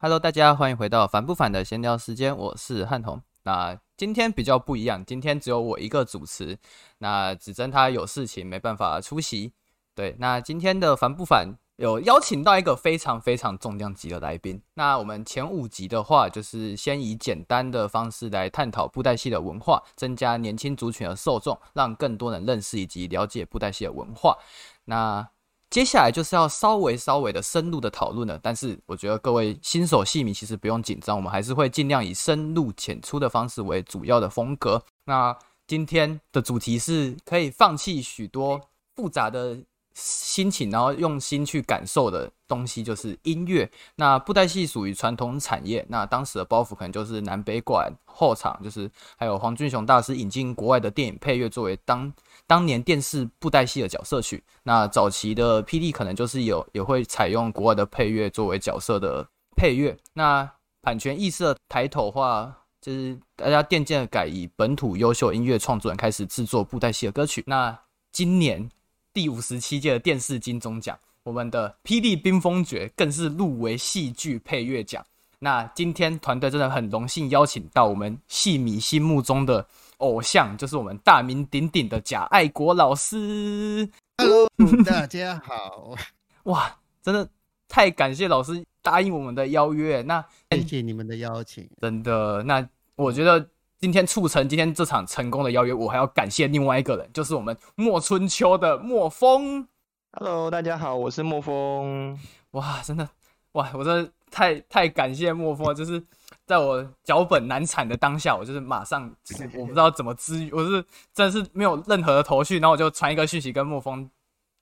Hello，大家欢迎回到烦不烦的闲聊时间，我是汉彤。那今天比较不一样，今天只有我一个主持。那子珍她有事情没办法出席。对，那今天的烦不烦有邀请到一个非常非常重量级的来宾。那我们前五集的话，就是先以简单的方式来探讨布袋戏的文化，增加年轻族群的受众，让更多人认识以及了解布袋戏的文化。那接下来就是要稍微稍微的深入的讨论了，但是我觉得各位新手戏迷其实不用紧张，我们还是会尽量以深入浅出的方式为主要的风格。那今天的主题是可以放弃许多复杂的心情，然后用心去感受的东西，就是音乐。那布袋戏属于传统产业，那当时的包袱可能就是南北馆后场，就是还有黄俊雄大师引进国外的电影配乐作为当。当年电视布袋戏的角色曲，那早期的霹雳可能就是有也会采用国外的配乐作为角色的配乐。那版权意识的抬头话，就是大家渐渐改以本土优秀音乐创作人开始制作布袋戏的歌曲。那今年第五十七届的电视金钟奖，我们的《霹雳冰封诀》更是入围戏剧配乐奖。那今天团队真的很荣幸邀请到我们戏迷心目中的。偶像就是我们大名鼎鼎的贾爱国老师。Hello，大家好！哇，真的太感谢老师答应我们的邀约。那谢谢你们的邀请，真的。那我觉得今天促成今天这场成功的邀约，我还要感谢另外一个人，就是我们莫春秋的莫风。Hello，大家好，我是莫风。哇，真的，哇，我真的太太感谢莫风，就是。在我脚本难产的当下，我就是马上，就是我不知道怎么支，我是真的是没有任何的头绪，然后我就传一个讯息跟莫风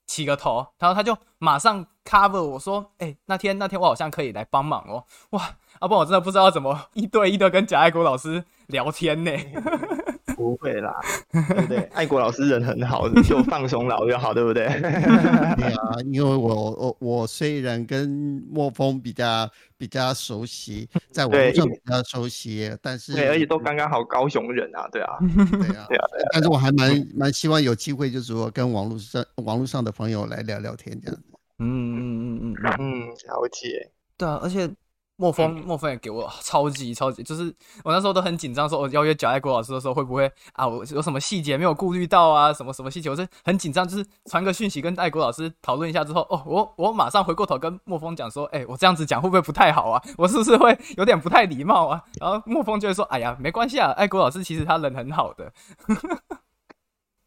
起个头，然后他就马上 cover 我说，哎，那天那天我好像可以来帮忙哦，哇，要不然我真的不知道怎么一对一的跟贾爱国老师聊天呢。不会啦，对不对？爱国老师人很好，就放松老就好，对不对？对啊，因为我我我虽然跟莫峰比较比较熟悉，在网上比较熟悉，但是对，而且都刚刚好高雄人啊，对啊，对啊，对啊，但是我还蛮蛮希望有机会，就是说跟网络上网络上的朋友来聊聊天这样。子嗯嗯嗯嗯嗯，了解。对啊，而且。莫风，莫风也给我超级超级，就是我那时候都很紧张，说我邀约贾爱国老师的时候会不会啊，我有什么细节没有顾虑到啊，什么什么细节，我是很紧张，就是传个讯息跟爱国老师讨论一下之后，哦，我我马上回过头跟莫风讲说，哎，我这样子讲会不会不太好啊？我是不是会有点不太礼貌啊？然后莫风就会说，哎呀，没关系啊，爱国老师其实他人很好的。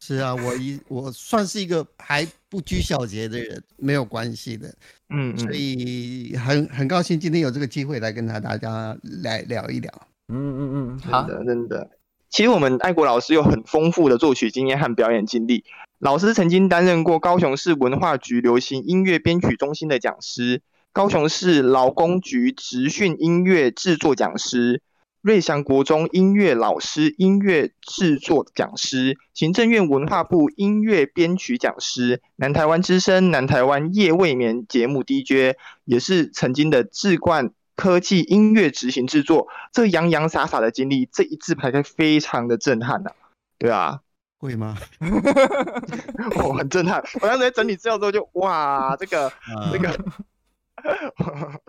是啊，我一 我算是一个还不拘小节的人，没有关系的，嗯，所以很很高兴今天有这个机会来跟他大家来聊一聊，嗯嗯嗯，好的，真的。其实我们爱国老师有很丰富的作曲经验和表演经历，老师曾经担任过高雄市文化局流行音乐编曲中心的讲师，高雄市劳工局职训音乐制作讲师。瑞祥国中音乐老师、音乐制作讲师，行政院文化部音乐编曲讲师，南台湾之声、南台湾夜未眠节目 DJ，也是曾经的智冠科技音乐执行制作。这洋洋洒洒的经历，这一字排开非常的震撼呐，对啊，会吗？我很震撼。我刚才整理资料之后，就哇，这个这个。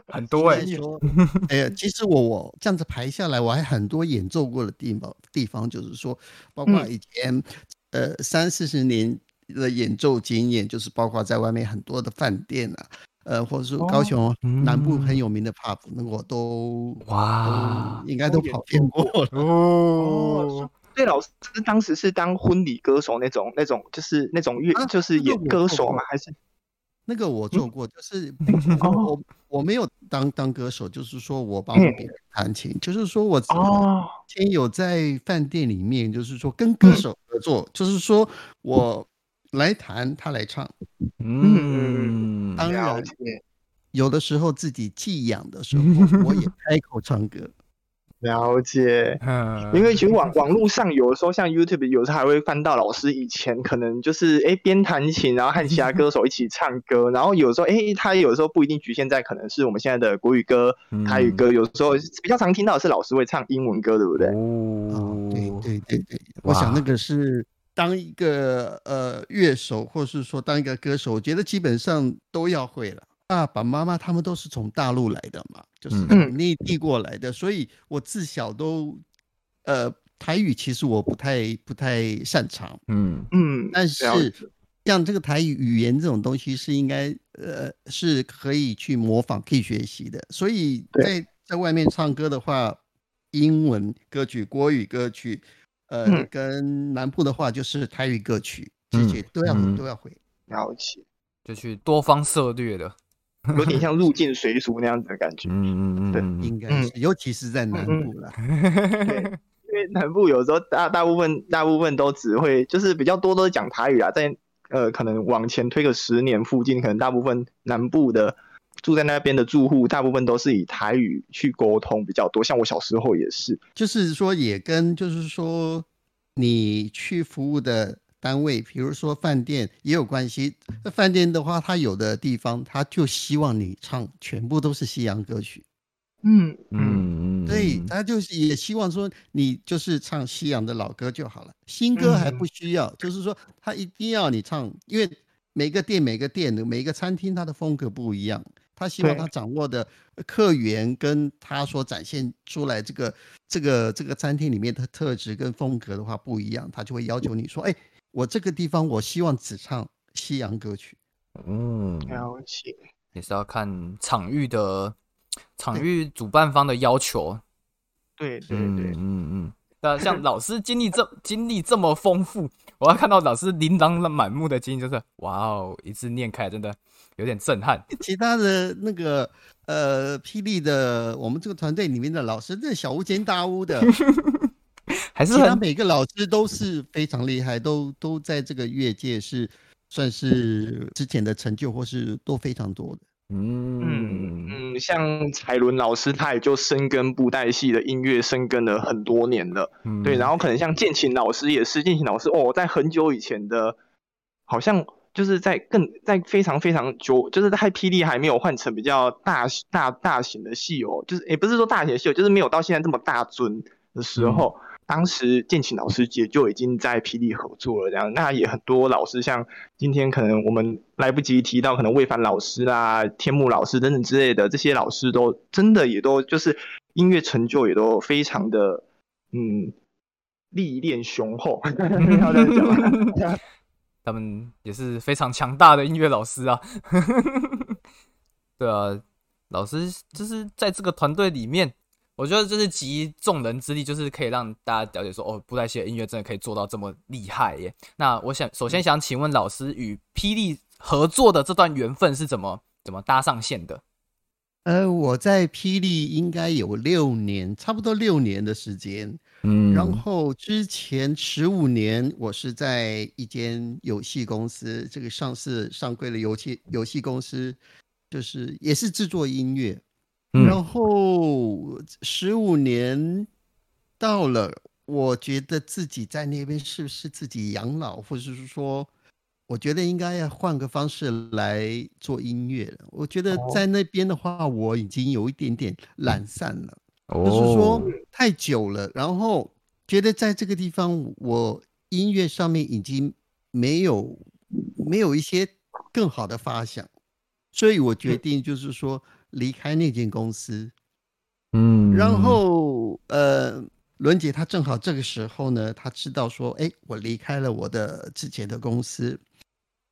很多哎，哎呀，其实我我这样子排下来，我还很多演奏过的地方，地方就是说，包括以前呃三四十年的演奏经验，就是包括在外面很多的饭店啊，呃，或者说高雄南部很有名的 pub，那我都哇，应该都跑遍过了哦。对，老师当时是当婚礼歌手那种那种，就是那种乐，就是演歌手嘛？还是？那个我做过，就是 我我没有当当歌手，就是说我帮别人弹琴，就是说我之，前有在饭店里面，就是说跟歌手合作，就是说我来弹，他来唱，嗯，当然有的时候自己寄养的时候，我也开口唱歌。了解，嗯，因为其实网网络上有的时候，像 YouTube 有时候还会翻到老师以前可能就是哎边弹琴，然后和其他歌手一起唱歌，然后有时候哎他有时候不一定局限在可能是我们现在的国语歌、台语歌，有时候比较常听到的是老师会唱英文歌，对不对？哦，对对对对，我想那个是当一个呃乐手，或是说当一个歌手，我觉得基本上都要会了。爸爸妈妈他们都是从大陆来的嘛，就是内地过来的，所以我自小都，呃，台语其实我不太不太擅长，嗯。嗯，但是像这个台语语言这种东西是应该呃是可以去模仿可以学习的，所以在在外面唱歌的话，英文歌曲、国语歌曲，呃，跟南部的话就是台语歌曲，这些都要都要会。了解，就去多方涉略的。有点像入境随俗那样子的感觉，嗯嗯嗯，对，应该是，尤其是在南部了，对，因为南部有时候大大部分大部分都只会就是比较多都是讲台语啊，在呃可能往前推个十年附近，可能大部分南部的住在那边的住户，大部分都是以台语去沟通比较多，像我小时候也是，就是说也跟就是说你去服务的。单位，比如说饭店也有关系。那饭店的话，它有的地方，他就希望你唱全部都是西洋歌曲。嗯嗯嗯，对，他就是也希望说你就是唱西洋的老歌就好了，新歌还不需要。就是说，他一定要你唱，因为每个店、每个店的每个餐厅，它的风格不一样。他希望他掌握的客源跟他所展现出来这个这个这个餐厅里面的特质跟风格的话不一样，他就会要求你说，哎。我这个地方，我希望只唱西洋歌曲。嗯，了解，也是要看场域的场域主办方的要求。对对对，嗯嗯。那像老师经历这 经历这么丰富，我要看到老师琳琅满目的经历，就是哇哦，一字念开，真的有点震撼。其他的那个呃，霹雳的我们这个团队里面的老师，这小巫见大巫的。还是每个老师都是非常厉害，都都在这个乐界是算是之前的成就，或是都非常多的。嗯嗯嗯，像彩伦老师，他也就深耕布袋戏的音乐，深耕了很多年了。对，然后可能像建琴老师也是，建琴老师哦，在很久以前的，好像就是在更在非常非常久，就是在霹雳还没有换成比较大大大型的戏哦，就是也不是说大型的戏，就是没有到现在这么大尊的时候。当时建琴老师也就已经在霹雳合作了，这样那也很多老师，像今天可能我们来不及提到，可能魏凡老师啦、天木老师等等之类的，这些老师都真的也都就是音乐成就也都非常的嗯历练雄厚。他们也是非常强大的音乐老师啊。对啊，老师就是在这个团队里面。我觉得这是集众人之力，就是可以让大家了解说，哦，布袋戏的音乐真的可以做到这么厉害耶。那我想首先想请问老师，与霹雳合作的这段缘分是怎么怎么搭上线的？呃，我在霹雳应该有六年，差不多六年的时间。嗯，然后之前十五年，我是在一间游戏公司，这个上市上柜的游戏游戏公司，就是也是制作音乐。然后十五年到了，我觉得自己在那边是不是自己养老，或者是说，我觉得应该要换个方式来做音乐了。我觉得在那边的话，我已经有一点点懒散了，就是说太久了。然后觉得在这个地方，我音乐上面已经没有没有一些更好的发想，所以我决定就是说。离开那间公司，嗯，然后呃，伦姐她正好这个时候呢，她知道说，哎，我离开了我的之前的公司。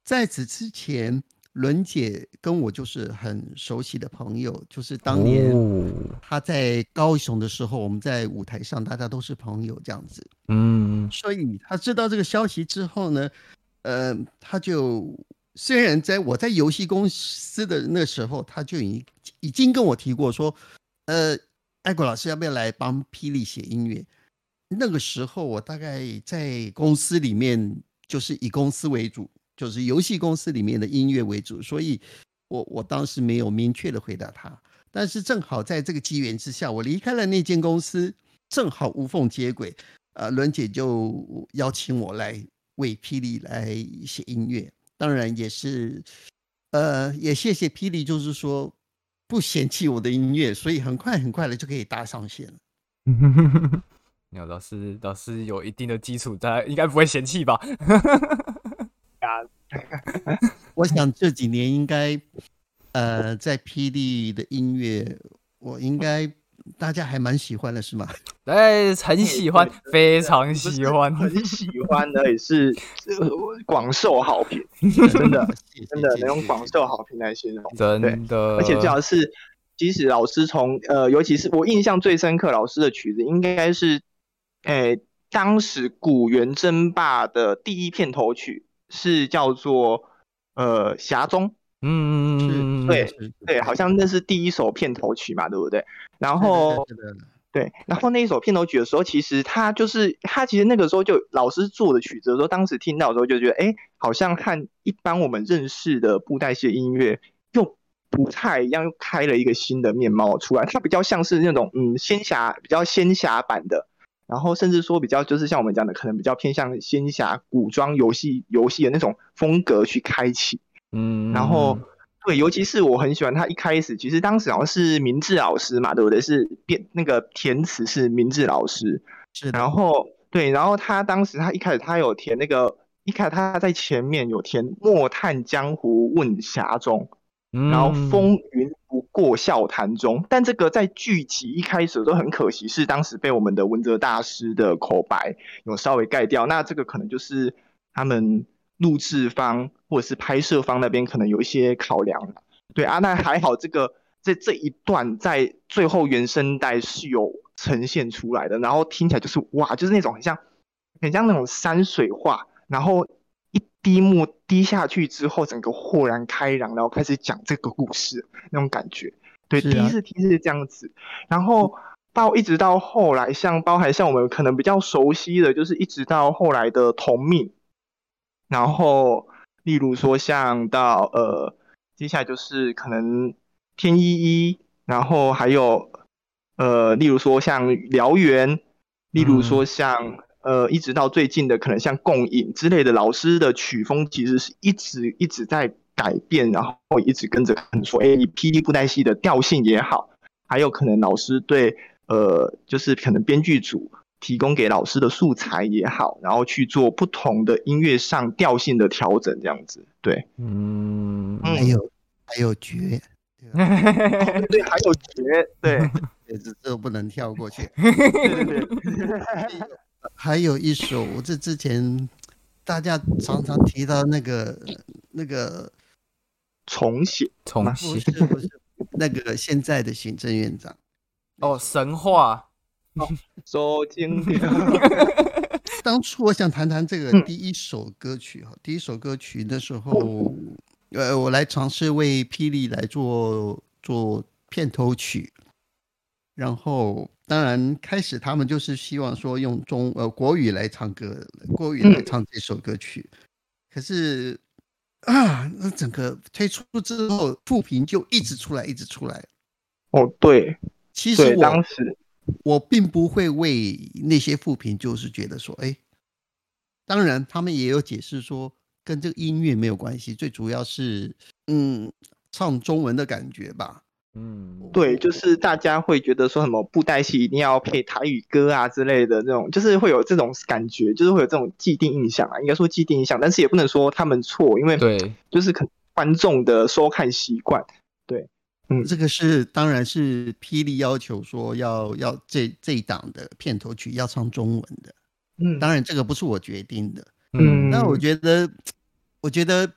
在此之前，伦姐跟我就是很熟悉的朋友，就是当年她在高雄的时候，我们在舞台上大家都是朋友这样子，嗯，所以她知道这个消息之后呢，呃，她就。虽然在我在游戏公司的那时候，他就已已经跟我提过说，呃，爱国老师要不要来帮霹雳写音乐？那个时候我大概在公司里面就是以公司为主，就是游戏公司里面的音乐为主，所以我我当时没有明确的回答他。但是正好在这个机缘之下，我离开了那间公司，正好无缝接轨，呃，伦姐就邀请我来为霹雳来写音乐。当然也是，呃，也谢谢霹雳，就是说不嫌弃我的音乐，所以很快很快的就可以搭上线了。有老师，老师有一定的基础，大家应该不会嫌弃吧？啊，我想这几年应该呃，在霹雳的音乐，我应该大家还蛮喜欢的，是吗？哎，很喜欢，非常喜欢，很喜欢的，也是广受好评，真的，真的能用广受好评来形容，真的。而且主要是，即使老师从呃，尤其是我印象最深刻，老师的曲子应该是，哎，当时古元争霸的第一片头曲是叫做呃《侠中》。嗯，对对，好像那是第一首片头曲嘛，对不对？然后对，然后那一首片头曲的时候，其实他就是他其实那个时候就老师做的曲子的时候，当时听到的时候就觉得，哎，好像和一般我们认识的布袋戏音乐又不太一样，又开了一个新的面貌出来。它比较像是那种嗯仙侠，比较仙侠版的，然后甚至说比较就是像我们讲的，可能比较偏向仙侠古装游戏游戏的那种风格去开启。嗯，然后对，尤其是我很喜欢他一开始，其实当时好像是明志老师嘛，对不对？是变那个填词是明志老师，是。然后对，然后他当时他一开始他有填那个，一开始他在前面有填“莫叹江湖问侠中”，然后“风云不过笑谈中”，但这个在剧集一开始都很可惜，是当时被我们的文泽大师的口白有稍微盖掉。那这个可能就是他们。录制方或者是拍摄方那边可能有一些考量，对啊，那还好，这个这这一段在最后原声带是有呈现出来的，然后听起来就是哇，就是那种很像很像那种山水画，然后一滴墨滴下去之后，整个豁然开朗，然后开始讲这个故事那种感觉，对，第一次听是这样子，然后到一直到后来，像包含像我们可能比较熟悉的就是一直到后来的同命。然后，例如说像到呃，接下来就是可能天一一，然后还有呃，例如说像燎原，例如说像呃，一直到最近的可能像共影之类的，老师的曲风其实是一直一直在改变，然后一直跟着说，哎，你霹雳布袋戏的调性也好，还有可能老师对呃，就是可能编剧组。提供给老师的素材也好，然后去做不同的音乐上调性的调整，这样子，对，嗯，还有 还有绝，对，还有绝，对，这这不能跳过去。对对对，还有一首，我这之前大家常常提到那个那个重写，重写。不是不是那个现在的行政院长。哦，神话。收经典。当初我想谈谈这个第一首歌曲哈，第一首歌曲的时候，呃，我来尝试为霹雳来做做片头曲，然后当然开始他们就是希望说用中呃国语来唱歌，国语来唱这首歌曲，可是啊，那整个推出之后，复评就一直出来，一直出来。哦，对，其实我当时。我并不会为那些负评，就是觉得说，哎，当然他们也有解释说，跟这个音乐没有关系，最主要是，嗯，唱中文的感觉吧。嗯，对，就是大家会觉得说什么布袋戏一定要配台语歌啊之类的那种，就是会有这种感觉，就是会有这种既定印象啊，应该说既定印象，但是也不能说他们错，因为对，就是可观众的收看习惯，对。嗯，这个是当然是霹雳要求说要要这这一档的片头曲要唱中文的，嗯，当然这个不是我决定的，嗯，那我觉得，我觉得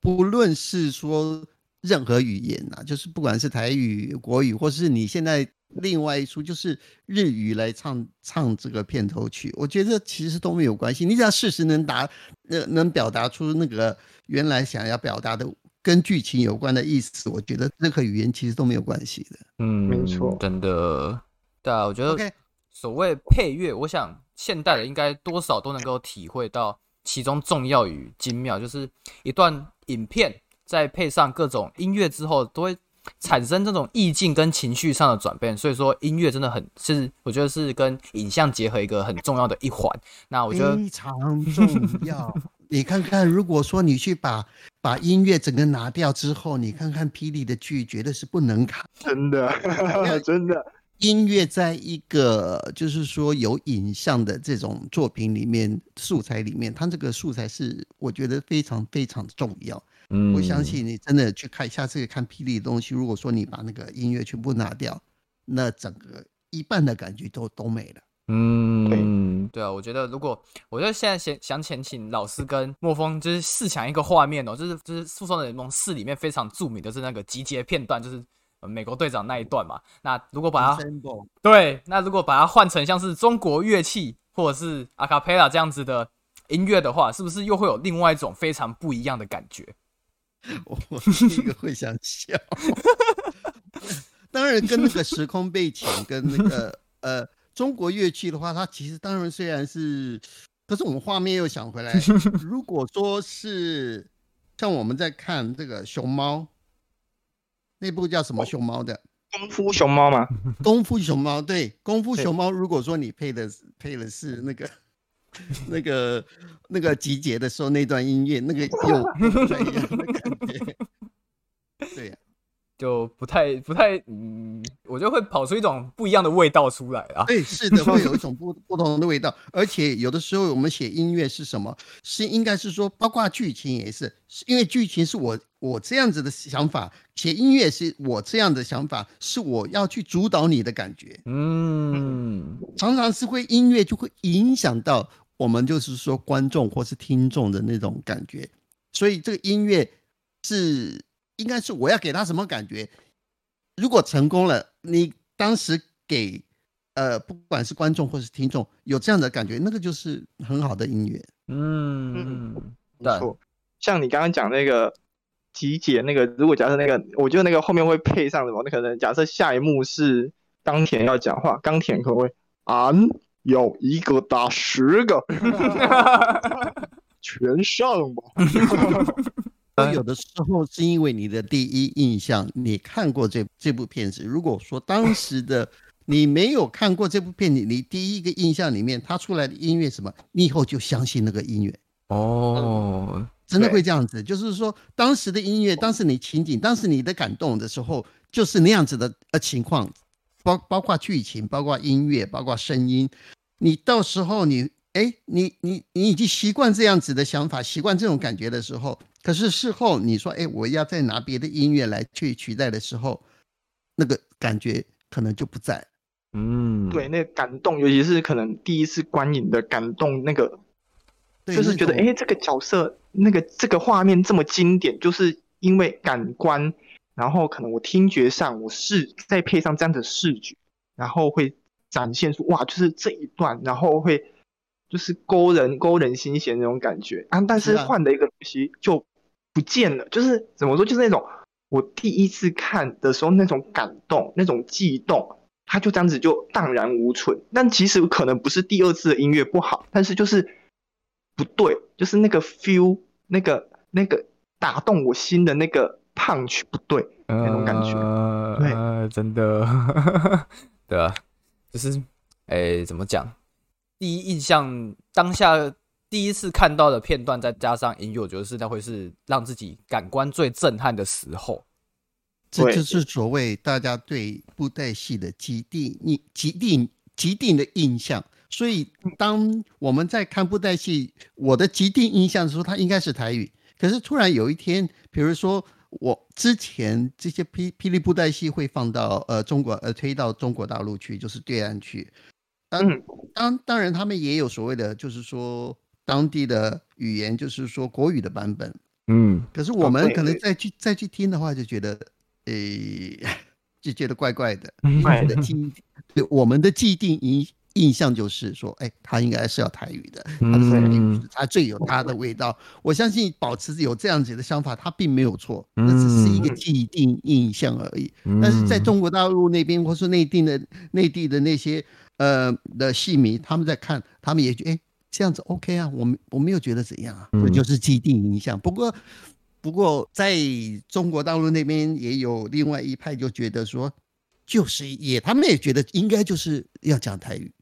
不论是说任何语言呐，就是不管是台语、国语，或是你现在另外一出就是日语来唱唱这个片头曲，我觉得其实都没有关系，你只要事实能达，呃，能表达出那个原来想要表达的。跟剧情有关的意思，我觉得任何语言其实都没有关系的。嗯，没错，真的。对啊，我觉得所谓配乐，我想现代人应该多少都能够体会到其中重要与精妙。就是一段影片在配上各种音乐之后，都会产生这种意境跟情绪上的转变。所以说，音乐真的很是，我觉得是跟影像结合一个很重要的一环。那我觉得非常重要。你看看，如果说你去把把音乐整个拿掉之后，你看看霹雳的剧，绝对是不能看。真的，真的，音乐在一个就是说有影像的这种作品里面，素材里面，它这个素材是我觉得非常非常重要。嗯，我相信你真的去看下次看霹雳的东西，如果说你把那个音乐全部拿掉，那整个一半的感觉都都没了。嗯，对啊，我觉得如果我觉得现在想想前请老师跟莫风就是试想一个画面哦，就是就是《诉讼的联盟四》里面非常著名的是那个集结片段，就是美国队长那一段嘛。那如果把它对，那如果把它换成像是中国乐器或者是阿卡贝拉这样子的音乐的话，是不是又会有另外一种非常不一样的感觉？我第一个会想笑，当然跟那个时空背景跟那个呃。中国乐器的话，它其实当然虽然是，可是我们画面又想回来，如果说是像我们在看这个熊猫，那部叫什么熊猫的？功夫熊猫吗？功夫熊猫，对，功夫熊猫。如果说你配的配的是那个 那个那个集结的时候那段音乐，那个有不太一样的感觉，对呀。就不太不太，嗯，我就会跑出一种不一样的味道出来啊。对，是的，会有一种不不同的味道。而且有的时候我们写音乐是什么？是应该是说，包括剧情也是，因为剧情是我我这样子的想法，写音乐是我这样的想法，是我要去主导你的感觉。嗯，常常是会音乐就会影响到我们，就是说观众或是听众的那种感觉。所以这个音乐是。应该是我要给他什么感觉？如果成功了，你当时给呃，不管是观众或是听众有这样的感觉，那个就是很好的音乐。嗯，没错。像你刚刚讲那个集结那个，如果假设那个，我觉得那个后面会配上什么？那可能假设下一幕是钢铁要讲话，钢铁可能会俺有一个打十个，全上吧。有的时候是因为你的第一印象，你看过这这部片子。如果说当 时的你没有看过这部片子，你第一个印象里面他出来的音乐什么，你以后就相信那个音乐。哦，真的会这样子，就是说当时的音乐，当时你情景，当时你的感动的时候，就是那样子的呃情况，包包括剧情，包括音乐，包括声音，你到时候你。哎，你你你已经习惯这样子的想法，习惯这种感觉的时候，可是事后你说，哎，我要再拿别的音乐来去取代的时候，那个感觉可能就不在。嗯，对，那个感动，尤其是可能第一次观影的感动，那个就是觉得，哎，这个角色，那个这个画面这么经典，就是因为感官，然后可能我听觉上，我是再配上这样的视觉，然后会展现出哇，就是这一段，然后会。就是勾人勾人心弦那种感觉啊，但是换的一个东西就不见了。就是怎么说，就是那种我第一次看的时候那种感动、那种悸动，它就这样子就荡然无存。但其实可能不是第二次的音乐不好，但是就是不对，就是那个 feel，那个那个打动我心的那个 punch 不对那种感觉。对，真的，对啊，就是哎，怎么讲？第一印象，当下第一次看到的片段，再加上音乐，我觉得是那会是让自己感官最震撼的时候。这就是所谓大家对。布袋戏的极定、你极定、极定的印象。所以，当我们在看布袋戏，我的极定印象是说它应该是台语。可是突然有一天，比如说我之前这些霹霹雳布袋戏会放到呃中国呃推到中国大陆去，就是对。岸去。当当当然，他们也有所谓的，就是说当地的语言，就是说国语的版本。嗯，可是我们可能再去再去听的话，就觉得，诶，就觉得怪怪的。的听对我们的既定印印象就是说，哎，他应该是要台语的，他他最有他的味道。我相信保持有这样子的想法，他并没有错，那只是一个既定印象而已。但是在中国大陆那边，或是内地的内地的那些。呃的戏迷，他们在看，他们也觉得，哎，这样子 OK 啊，我们我没有觉得怎样啊，这就是既定印象。不过，不过在中国大陆那边也有另外一派，就觉得说，就是也他们也觉得应该就是要讲台语，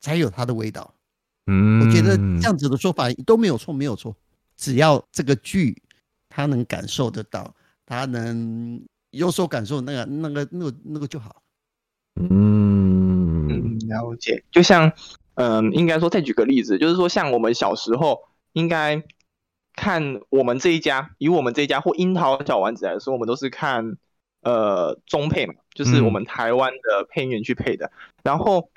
才有它的味道。嗯，我觉得这样子的说法都没有错，没有错，只要这个剧他能感受得到，他能有所感受，那个那个那个那个就好。嗯。了解，就像，嗯，应该说再举个例子，就是说，像我们小时候，应该看我们这一家，以我们这一家或樱桃小丸子来说，我们都是看呃中配嘛，就是我们台湾的配音员去配的。然后，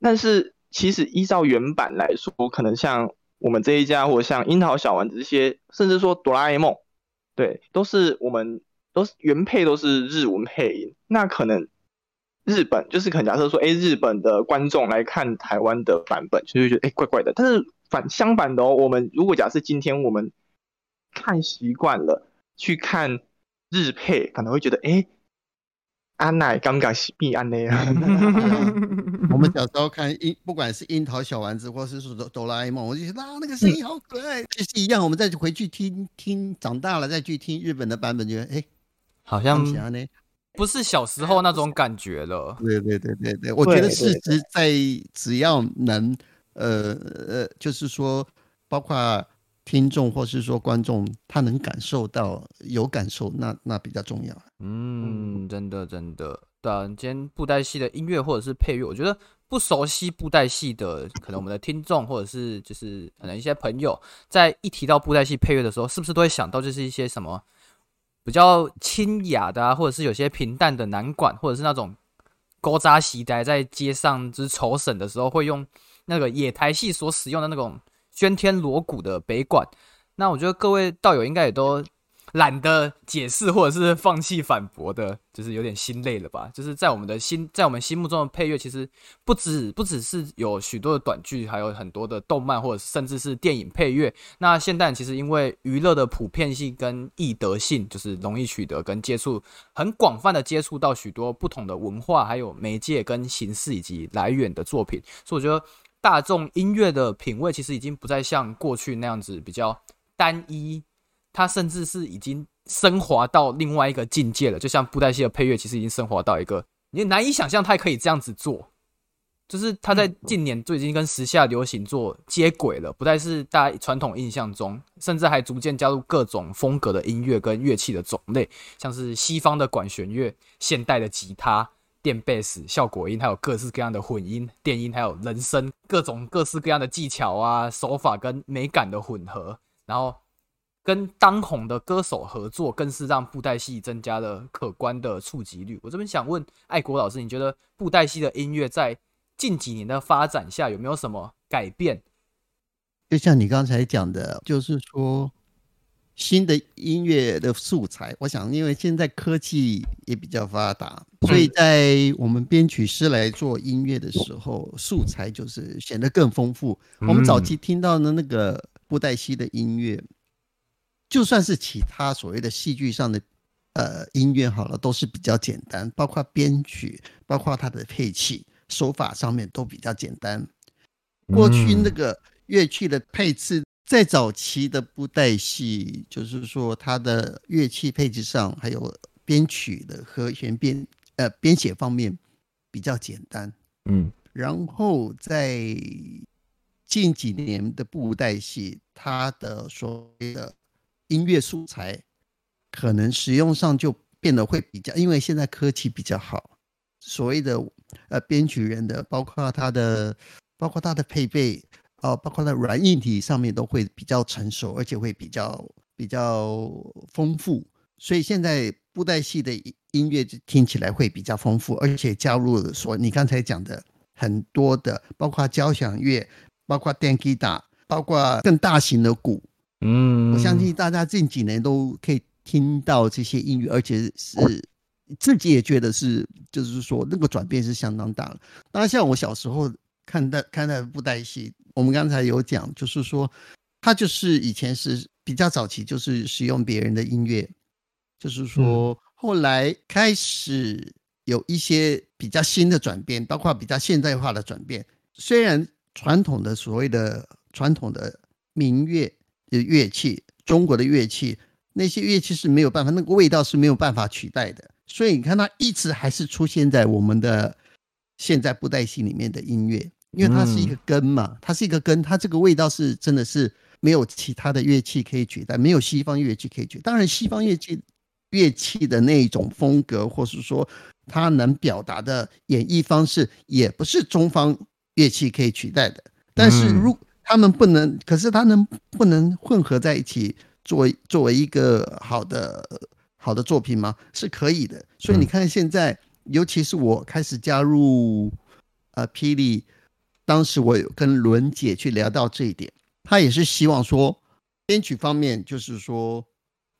但是其实依照原版来说，可能像我们这一家，或像樱桃小丸子这些，甚至说哆啦 A 梦，对，都是我们都是原配都是日文配音。那可能日本就是可能假设说，哎，日本的观众来看台湾的版本，就会觉得哎怪怪的。但是反相反的哦，我们如果假设今天我们看习惯了去看日配，可能会觉得哎，安奈刚刚是必安的呀。我们小时候看樱，不管是樱桃小丸子，或是说哆啦 A 梦，我就觉得啊，那个声音好可爱，就是一样。我们再回去听听，长大了再去听日本的版本，觉得哎，好像不是小时候那种感觉了。对对对对对，我觉得是只在只要能。呃呃，就是说，包括听众或是说观众，他能感受到有感受，那那比较重要。嗯，真的真的，对啊，今天布袋戏的音乐或者是配乐，我觉得不熟悉布袋戏的，可能我们的听众或者是就是可能一些朋友，在一提到布袋戏配乐的时候，是不是都会想到就是一些什么比较清雅的啊，或者是有些平淡的南管，或者是那种勾扎席呆在街上就是筹审的时候会用。那个野台戏所使用的那种喧天锣鼓的北管，那我觉得各位道友应该也都懒得解释或者是放弃反驳的，就是有点心累了吧？就是在我们的心，在我们心目中的配乐，其实不止不只是有许多的短剧，还有很多的动漫或者甚至是电影配乐。那现代其实因为娱乐的普遍性跟易得性，就是容易取得跟接触，很广泛的接触到许多不同的文化，还有媒介跟形式以及来源的作品，所以我觉得。大众音乐的品味其实已经不再像过去那样子比较单一，它甚至是已经升华到另外一个境界了。就像布袋戏的配乐，其实已经升华到一个你难以想象它可以这样子做，就是它在近年就已经跟时下流行做接轨了，不再是大家传统印象中，甚至还逐渐加入各种风格的音乐跟乐器的种类，像是西方的管弦乐、现代的吉他。电贝斯、效果音，还有各式各样的混音、电音，还有人声，各种各式各样的技巧啊、手法跟美感的混合，然后跟当红的歌手合作，更是让布袋戏增加了可观的触及率。我这边想问爱国老师，你觉得布袋戏的音乐在近几年的发展下有没有什么改变？就像你刚才讲的，就是说。新的音乐的素材，我想，因为现在科技也比较发达，所以在我们编曲师来做音乐的时候，素材就是显得更丰富。我们早期听到的那个布袋戏的音乐，就算是其他所谓的戏剧上的呃音乐好了，都是比较简单，包括编曲，包括它的配器手法上面都比较简单。过去那个乐器的配置。在早期的布袋戏，就是说它的乐器配置上，还有编曲的和弦编呃编写方面比较简单，嗯，然后在近几年的布袋戏，它的所谓的音乐素材可能使用上就变得会比较，因为现在科技比较好，所谓的呃编曲人的，包括他的，包括他的配备。哦，包括在软硬体上面都会比较成熟，而且会比较比较丰富，所以现在布袋戏的音乐就听起来会比较丰富，而且加入了说你刚才讲的很多的，包括交响乐，包括电吉他，包括更大型的鼓，嗯，我相信大家近几年都可以听到这些音乐，而且是自己也觉得是，就是说那个转变是相当大了。当然，像我小时候看待看待布袋戏。我们刚才有讲，就是说，他就是以前是比较早期，就是使用别人的音乐，就是说，后来开始有一些比较新的转变，包括比较现代化的转变。虽然传统的所谓的传统的民乐的乐器，中国的乐器，那些乐器是没有办法，那个味道是没有办法取代的。所以你看，它一直还是出现在我们的现在布袋戏里面的音乐。因为它是一个根嘛，它是一个根，它这个味道是真的是没有其他的乐器可以取代，没有西方乐器可以取代。当然，西方乐器乐器的那种风格，或是说它能表达的演绎方式，也不是中方乐器可以取代的。但是，如它他们不能，可是他能不能混合在一起，作为作为一个好的好的作品吗？是可以的。所以你看，现在尤其是我开始加入呃霹雳，当时我有跟伦姐去聊到这一点，她也是希望说编曲方面，就是说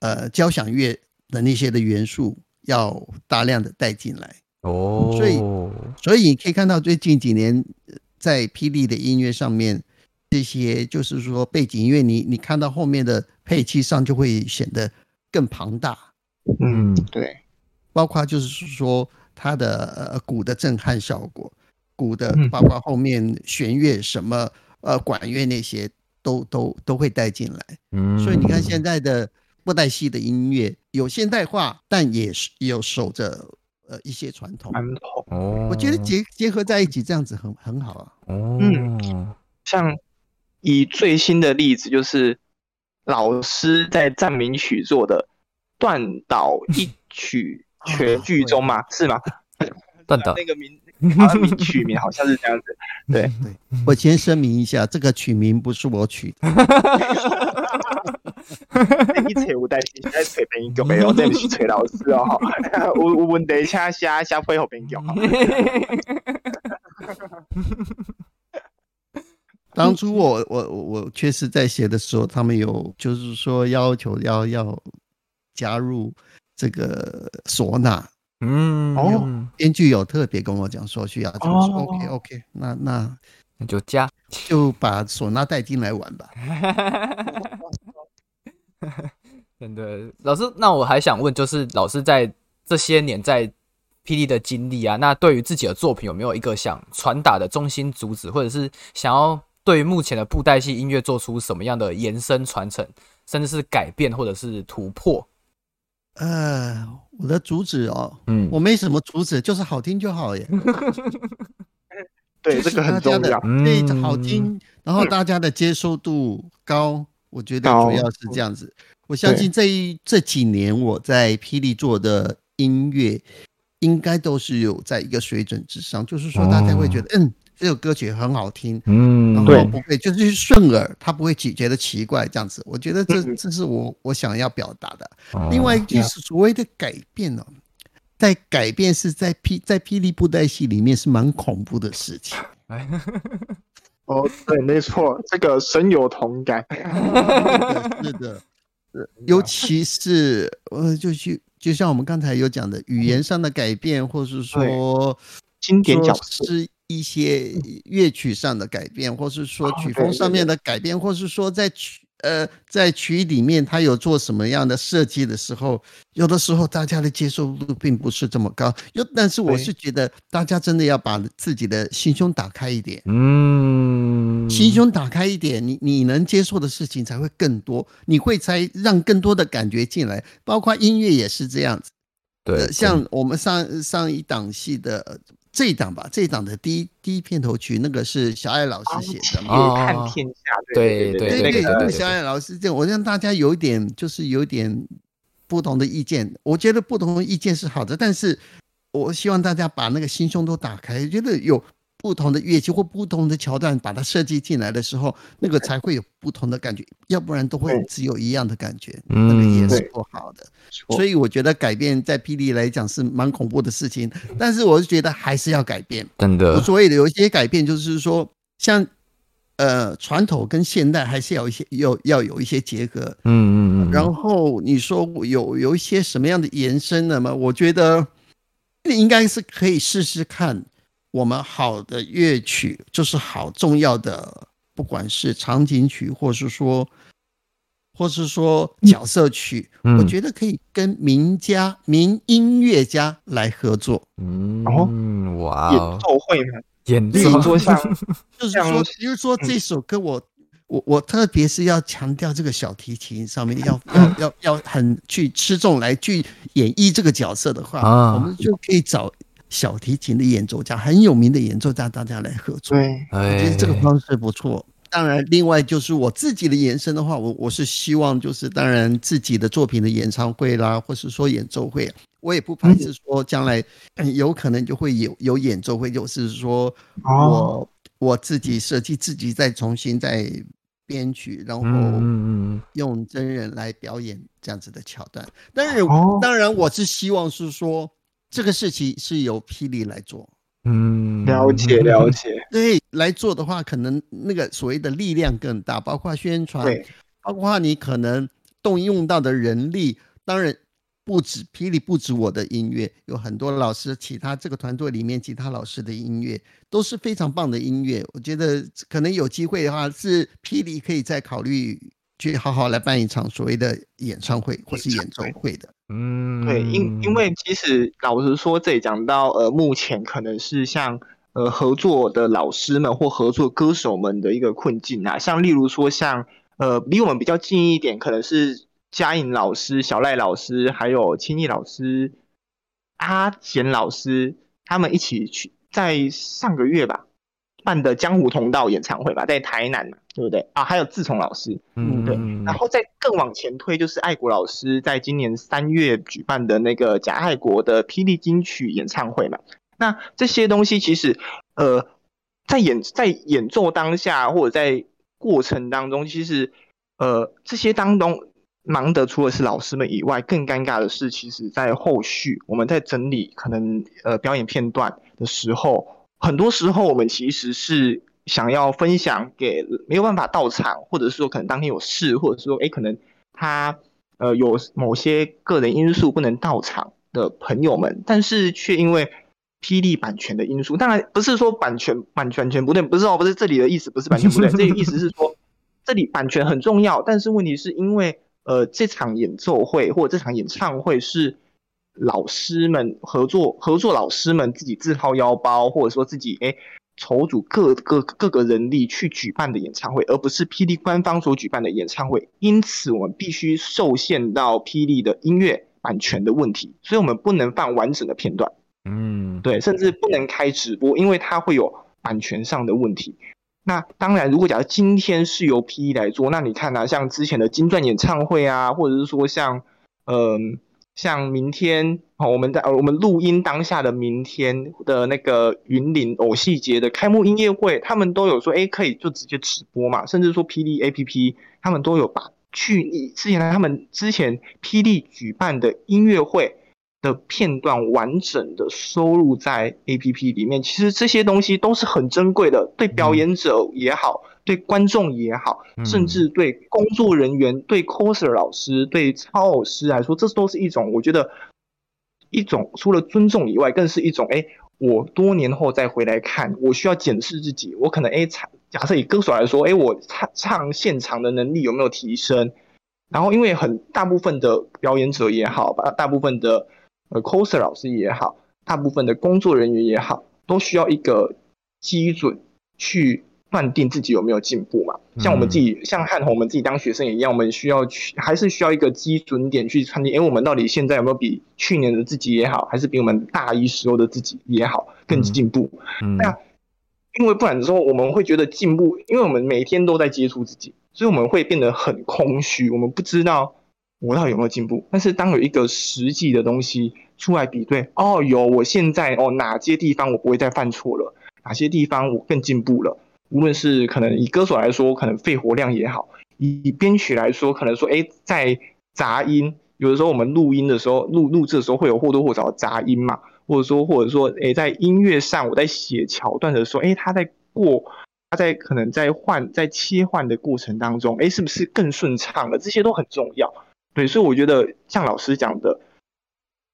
呃交响乐的那些的元素要大量的带进来。哦，所以所以你可以看到最近几年在霹雳的音乐上面，这些就是说背景音乐，你你看到后面的配器上就会显得更庞大。嗯，对，包括就是说它的呃鼓的震撼效果，鼓的包括后面弦乐什么呃管乐那些都都都会带进来。嗯，所以你看现在的布袋戏的音乐有现代化，但也是有守着。呃，一些传统，传统哦，我觉得结结合在一起这样子很很好啊。哦，嗯，像以最新的例子就是老师在赞名曲做的断岛一曲 全剧终嘛，是吗？断岛 那个名，好名取名好像是这样子。对对，我先声明一下，这个取名不是我取的。你找有代志，在找编剧的哦，这不是找老师哦。有有问题，请写写配合编剧。当初我我我确实在写的时候，他们有就是说要求要要加入这个唢呐。嗯，哦，编剧有特别跟我讲说需要这么说。OK OK，那那那就加，就把唢呐带进来玩吧。真的，老师，那我还想问，就是老师在这些年在霹雳的经历啊，那对于自己的作品有没有一个想传达的中心主旨，或者是想要对目前的布袋戏音乐做出什么样的延伸传承，甚至是改变或者是突破？呃，我的主旨哦，嗯，我没什么主旨，就是好听就好耶。对，这个很重要，对，好听，然后大家的接受度高。我觉得主要是这样子，我相信这一这几年我在霹雳做的音乐，应该都是有在一个水准之上，就是说大家会觉得，嗯，这首歌曲很好听，嗯，然后不会就是顺耳，他不会觉得奇怪这样子。我觉得这这是我我想要表达的。另外就是所谓的改变呢，在改变是在霹在霹雳布袋戏里面是蛮恐怖的事情。哦，对，没错，这个深有同感。是的，尤其是呃，就是，就像我们刚才有讲的，语言上的改变，或是说经典角色，一些乐曲上的改变，或是说曲风上面的改变，或是说在曲。呃，在曲里面，他有做什么样的设计的时候，有的时候大家的接受度并不是这么高。有，但是我是觉得大家真的要把自己的心胸打开一点，嗯，心胸打开一点，你你能接受的事情才会更多，你会才让更多的感觉进来，包括音乐也是这样子。对，像我们上上一档戏的。这一档吧，这一档的第一第一片头曲，那个是小爱老师写的嘛？看天下，对对对对对，小爱老师这样，我让大家有一点就是有点不同的意见。我觉得不同的意见是好的，但是我希望大家把那个心胸都打开，觉得有。不同的乐器或不同的桥段，把它设计进来的时候，那个才会有不同的感觉，要不然都会只有一样的感觉，那个也是不好的。所以我觉得改变在霹雳来讲是蛮恐怖的事情，但是我是觉得还是要改变。真的，所谓的有一些改变，就是说像呃传统跟现代还是要一些要要有一些结合。嗯嗯嗯。然后你说有有一些什么样的延伸的吗？我觉得应该是可以试试看。我们好的乐曲就是好重要的，不管是场景曲，或是说，或是说角色曲，我觉得可以跟名家、名音乐家来合作。嗯，哦哇，演奏会吗？演奏像，就是说，比如说这首歌，我我我特别是要强调这个小提琴上面 要要要要很去吃重来去演绎这个角色的话，我们就可以找。小提琴的演奏家很有名的演奏家，大家来合作，对，我觉得这个方式不错。当然，另外就是我自己的延伸的话，我我是希望就是当然自己的作品的演唱会啦，或是说演奏会，我也不排斥说将来有可能就会有有演奏会，就是说我我自己设计，自己再重新再编曲，然后用真人来表演这样子的桥段。当然，当然我是希望是说这个事情是由霹雳来做。嗯，了解了解。对，来做的话，可能那个所谓的力量更大，包括宣传，包括你可能动用到的人力，当然。不止霹雳，不止我的音乐，有很多老师，其他这个团队里面其他老师的音乐都是非常棒的音乐。我觉得可能有机会的话，是霹雳可以再考虑去好好来办一场所谓的演唱会或是演奏会的。嗯，对，因因为其实老实说，这里讲到呃，目前可能是像呃合作的老师们或合作歌手们的一个困境啊，像例如说像呃离我们比较近一点，可能是。嘉颖老师、小赖老师，还有青艺老师、阿贤老师，他们一起去在上个月吧办的江湖同道演唱会吧，在台南嘛，对不对啊？还有自从老师，嗯，对。然后再更往前推，就是爱国老师在今年三月举办的那个假爱国的霹雳金曲演唱会嘛。那这些东西其实，呃，在演在演奏当下或者在过程当中，其实，呃，这些当中。忙的除了是老师们以外，更尴尬的是，其实在后续我们在整理可能呃表演片段的时候，很多时候我们其实是想要分享给没有办法到场，或者是说可能当天有事，或者是说哎可能他呃有某些个人因素不能到场的朋友们，但是却因为霹雳版权的因素，当然不是说版权版权权不对，不是哦，不是这里的意思，不是版权不对，这个意思是说 这里版权很重要，但是问题是因为。呃，这场演奏会或者这场演唱会是老师们合作合作，老师们自己自掏腰包，或者说自己哎筹组各个各个人力去举办的演唱会，而不是霹雳官方所举办的演唱会。因此，我们必须受限到霹雳的音乐版权的问题，所以我们不能放完整的片段。嗯，对，甚至不能开直播，因为它会有版权上的问题。那当然，如果假如今天是由 P 来做，那你看啊，像之前的金钻演唱会啊，或者是说像，嗯，像明天哦，我们在我们录音当下的明天的那个云林偶戏节的开幕音乐会，他们都有说，哎，可以就直接直播嘛，甚至说霹雳 A P P，他们都有把去你之前，他们之前霹雳举办的音乐会。的片段完整的收录在 A P P 里面，其实这些东西都是很珍贵的，对表演者也好，对观众也好，甚至对工作人员、对 coser 老师、对操偶师来说，这都是一种我觉得一种除了尊重以外，更是一种哎，我多年后再回来看，我需要检视自己，我可能哎唱，假设以歌手来说，哎，我唱唱现场的能力有没有提升？然后因为很大部分的表演者也好吧，大部分的。呃，coser 老师也好，大部分的工作人员也好，都需要一个基准去断定自己有没有进步嘛。像我们自己，像汉红，我们自己当学生也一样，我们需要去，还是需要一个基准点去判定，哎，我们到底现在有没有比去年的自己也好，还是比我们大一时候的自己也好更进步？那因为不然的时候，我们会觉得进步，因为我们每天都在接触自己，所以我们会变得很空虚，我们不知道。我到底有没有进步？但是当有一个实际的东西出来比对，哦，有，我现在哦哪些地方我不会再犯错了，哪些地方我更进步了？无论是可能以歌手来说，可能肺活量也好；以编曲来说，可能说，哎，在杂音，有的时候我们录音的时候，录录制的时候会有或多或少的杂音嘛，或者说，或者说，哎，在音乐上，我在写桥段的时候，哎，他在过，他在可能在换，在切换的过程当中，哎，是不是更顺畅了？这些都很重要。对，所以我觉得像老师讲的，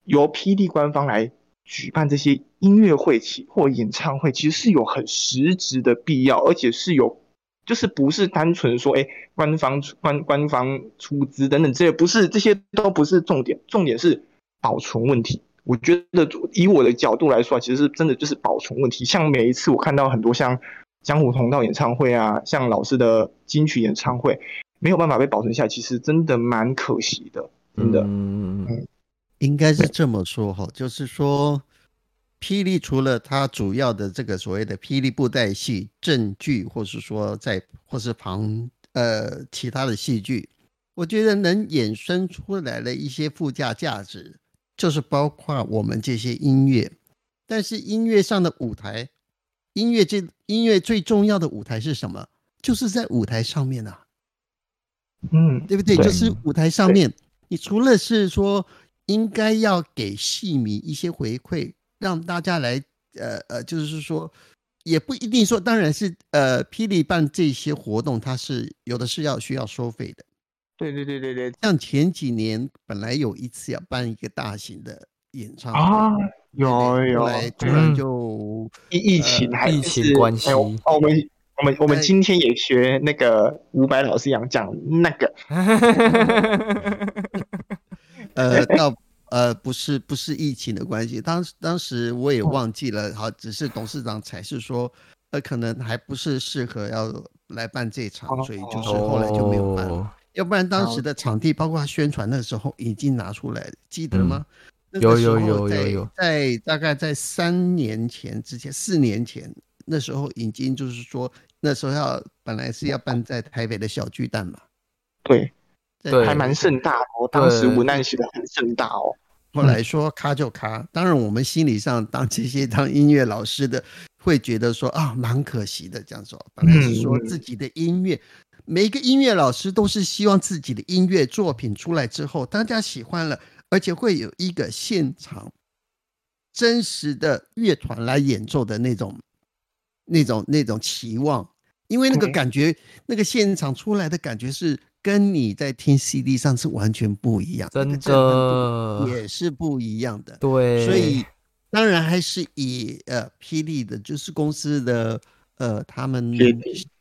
由 PD 官方来举办这些音乐会期或演唱会，其实是有很实质的必要，而且是有，就是不是单纯说，哎，官方官官方出资等等这些，不是这些都不是重点，重点是保存问题。我觉得以我的角度来说，其实是真的就是保存问题。像每一次我看到很多像江湖同道演唱会啊，像老师的金曲演唱会。没有办法被保存下来，其实真的蛮可惜的，真的。嗯嗯应该是这么说哈，就是说，霹雳除了它主要的这个所谓的霹雳布袋戏正剧，或是说在或是旁呃其他的戏剧，我觉得能衍生出来的一些附加价值，就是包括我们这些音乐，但是音乐上的舞台音乐这音乐最重要的舞台是什么？就是在舞台上面啊，嗯，对不对？就是舞台上面，你除了是说应该要给戏迷一些回馈，让大家来，呃呃，就是说，也不一定说，当然是呃，霹雳办这些活动，它是有的是要需要收费的。对对对对对，像前几年本来有一次要办一个大型的演唱会啊，有有，后来突然就疫疫情还疫情关系，哦，我们我们我们今天也学那个伍佰老师一样讲那个，呃，倒呃不是不是疫情的关系，当当时我也忘记了，好，只是董事长才是说，呃，可能还不是适合要来办这场，所以就是后来就没有办了。要不然当时的场地，包括宣传那时候已经拿出来了，记得吗？有有有有有，在大概在三年前之前，四年前那时候已经就是说，那时候要本来是要办在台北的小巨蛋嘛，对，对，还蛮盛大哦。当时文案写的很盛大哦。后来说卡就卡，当然我们心理上当这些当音乐老师的会觉得说啊，蛮可惜的这样说。本来是说自己的音乐，每一个音乐老师都是希望自己的音乐作品出来之后，大家喜欢了。而且会有一个现场真实的乐团来演奏的那种、那种、那种期望，因为那个感觉，那个现场出来的感觉是跟你在听 CD 上是完全不一样，真的也是不一样的。对，所以当然还是以呃霹雳的，就是公司的呃他们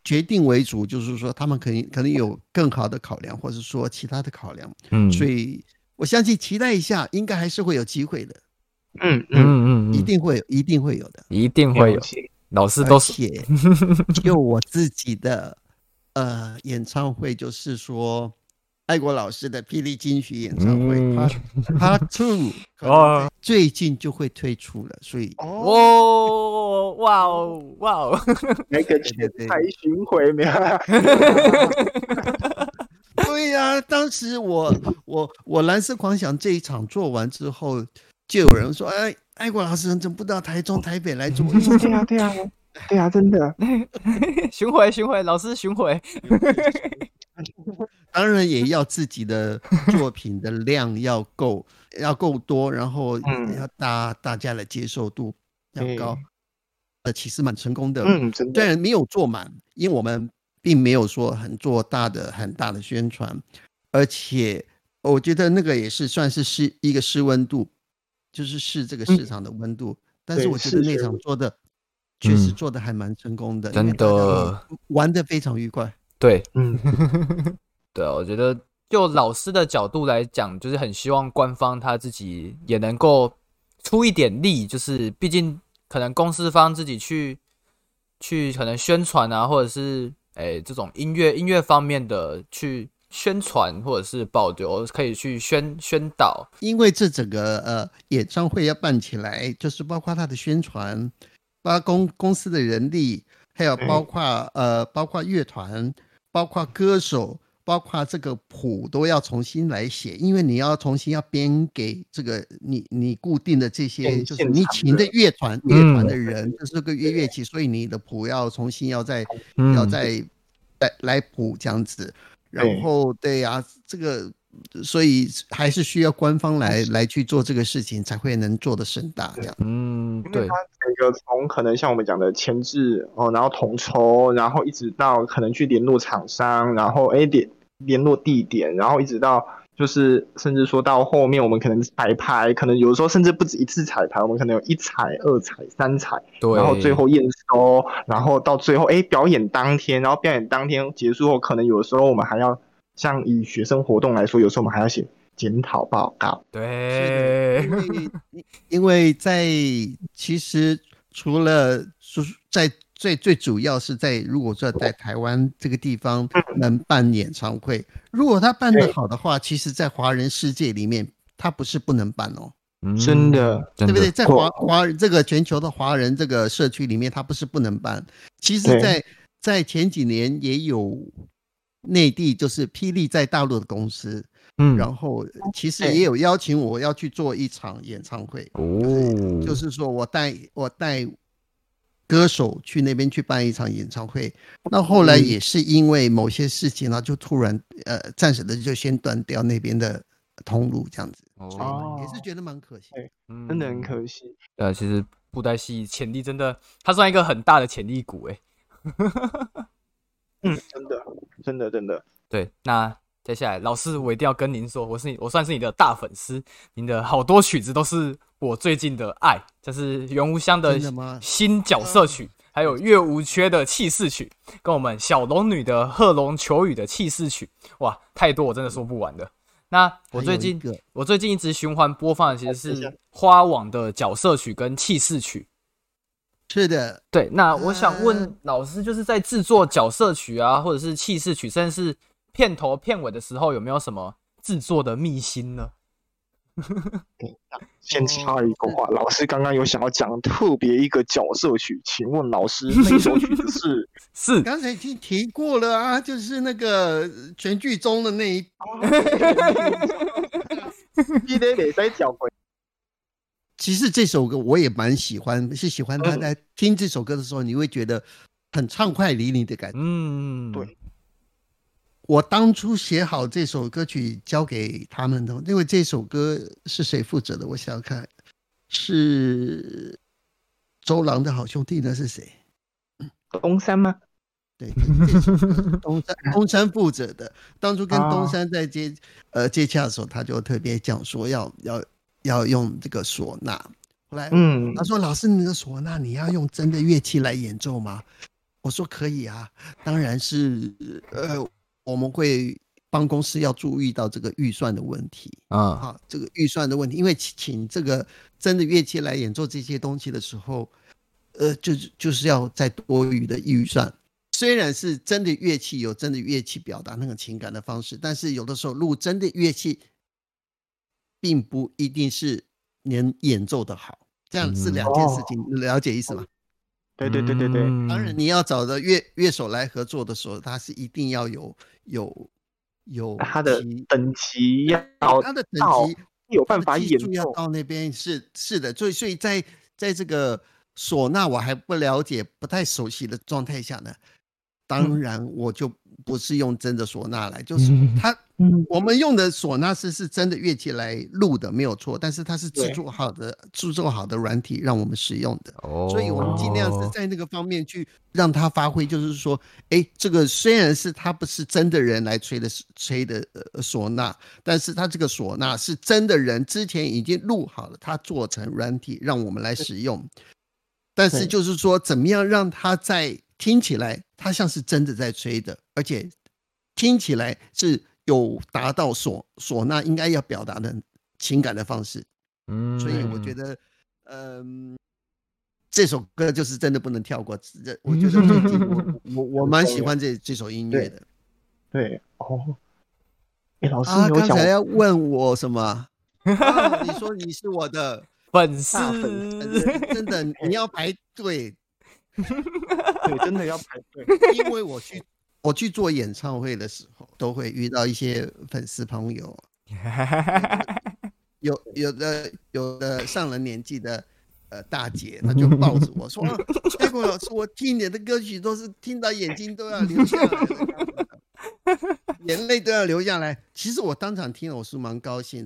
决定为主，就是说他们可能可能有更好的考量，或者说其他的考量。嗯，所以。我相信期待一下，应该还是会有机会的。嗯嗯嗯，一定会有，一定会有的，一定会有。老师都写，就我自己的呃演唱会，就是说爱国老师的霹雳金曲演唱会，Part Two，哦，最近就会推出了，所以哦，哇哦，哇哦，那个全台巡回没有？对呀，当时我我我蓝色狂想这一场做完之后，就有人说：“哎，爱国老师怎么不到台中、台北来做？”对呀，对呀，对呀，真的 巡回巡回，老师巡回，当然也要自己的作品的量要够，要够多，然后要大大家的接受度要高。呃，其实蛮成功的，嗯，虽然没有做满，因为我们。并没有说很做大的很大的宣传，而且我觉得那个也是算是试一个试温度，就是试这个市场的温度。但是我觉得那场做的确实做的还蛮成功的，真的玩的非常愉快。对，嗯，对啊，我觉得就老师的角度来讲，就是很希望官方他自己也能够出一点力，就是毕竟可能公司方自己去去可能宣传啊，或者是。哎，这种音乐音乐方面的去宣传或者是保留，可以去宣宣导。因为这整个呃演唱会要办起来，就是包括它的宣传，包括公公司的人力，还有包括呃包括乐团，包括歌手，包括这个谱都要重新来写，因为你要重新要编给这个你你固定的这些就是你请的乐团乐团的人，就是这个乐乐器，所以你的谱要重新要再要再。来来谱这样子，然后对呀，这个所以还是需要官方来来去做这个事情，才会能做得盛大这样。嗯，对。它整个从可能像我们讲的前置哦，然后统筹，然后一直到可能去联络厂商，然后哎联联络地点，然后一直到。就是甚至说到后面，我们可能彩排，可能有的时候甚至不止一次彩排，我们可能有一彩、二彩、三彩，然后最后验收，然后到最后，哎，表演当天，然后表演当天结束后，可能有的时候我们还要像以学生活动来说，有时候我们还要写检讨报告。对，因为因为在其实除了就是在。最最主要是在，如果说在台湾这个地方能办演唱会，如果他办得好的话，其实，在华人世界里面，他不是不能办哦，真的，对不对？在华华这个全球的华人这个社区里面，他不是不能办。其实，在在前几年也有内地就是霹雳在大陆的公司，嗯，然后其实也有邀请我要去做一场演唱会，哦，就是说我带我带。歌手去那边去办一场演唱会。那后来也是因为某些事情呢，就突然呃暂时的就先断掉那边的通路，这样子。哦，也是觉得蛮可惜，真的很可惜。呃，其实布袋戏潜力真的，它算一个很大的潜力股哎。嗯，真的，真的，真的。对，那接下来老师，我一定要跟您说，我是我算是你的大粉丝，您的好多曲子都是我最近的爱，这是袁无香的新角色曲，还有月无缺的气势曲，跟我们小龙女的贺龙求雨的气势曲，哇，太多我真的说不完的。那我最近我最近一直循环播放的其实是花网的角色曲跟气势曲。是的，对。那我想问老师，就是在制作角色曲啊，或者是气势曲，甚至是片头片尾的时候，有没有什么制作的秘辛呢？先插一个话，老师刚刚有想要讲特别一个角色曲，请问老师那首曲子是 是刚才已经提过了啊，就是那个全剧中的那一，你 得得再讲回。其实这首歌我也蛮喜欢，是喜欢他在听这首歌的时候，你会觉得很畅快淋漓的感觉。嗯，对。我当初写好这首歌曲交给他们的，因为这首歌是谁负责的？我想想看，是周郎的好兄弟呢？是谁？东山吗？对，东山 东山负责的。当初跟东山在接呃接洽的时候，他就特别讲说要要。要用这个唢呐，后来，嗯，他说：“老师，你的唢呐你要用真的乐器来演奏吗？”我说：“可以啊，当然是，呃，我们会帮公司要注意到这个预算的问题啊，好，这个预算的问题，因为请这个真的乐器来演奏这些东西的时候，呃，就是就是要再多余的预算。虽然是真的乐器有真的乐器表达那个情感的方式，但是有的时候录真的乐器。”并不一定是能演奏的好，这样是两件事情，了解意思吗？对对对对对。当然，你要找的乐乐手来合作的时候，他是一定要有有有他的等级要他的等级有办法演奏到那边是是的，所以所以在在这个唢呐我还不了解、不太熟悉的状态下呢，当然我就。不是用真的唢呐来，就是它，我们用的唢呐是是真的乐器来录的，没有错。但是它是制作好的、制作好的软体让我们使用的，所以我们尽量是在那个方面去让它发挥。就是说，哎，这个虽然是它不是真的人来吹的吹的唢呐，但是它这个唢呐是真的人之前已经录好了，它做成软体让我们来使用。但是就是说，怎么样让它在听起来，它像是真的在吹的，而且听起来是有达到唢唢呐应该要表达的情感的方式。嗯，所以我觉得，嗯，这首歌就是真的不能跳过。这我觉得最近我我我蛮喜欢这 这首音乐的。对哦，哎，老师，刚才要问我什么？你说你是我的粉丝，真的你要排队。对，真的要排队，因为我去我去做演唱会的时候，都会遇到一些粉丝朋友，有有的有的上了年纪的呃大姐，她就抱着我说：“结果老师，我听你的歌曲都是听到眼睛都要流下来，眼泪都要流下来。”其实我当场听了，我是蛮高兴。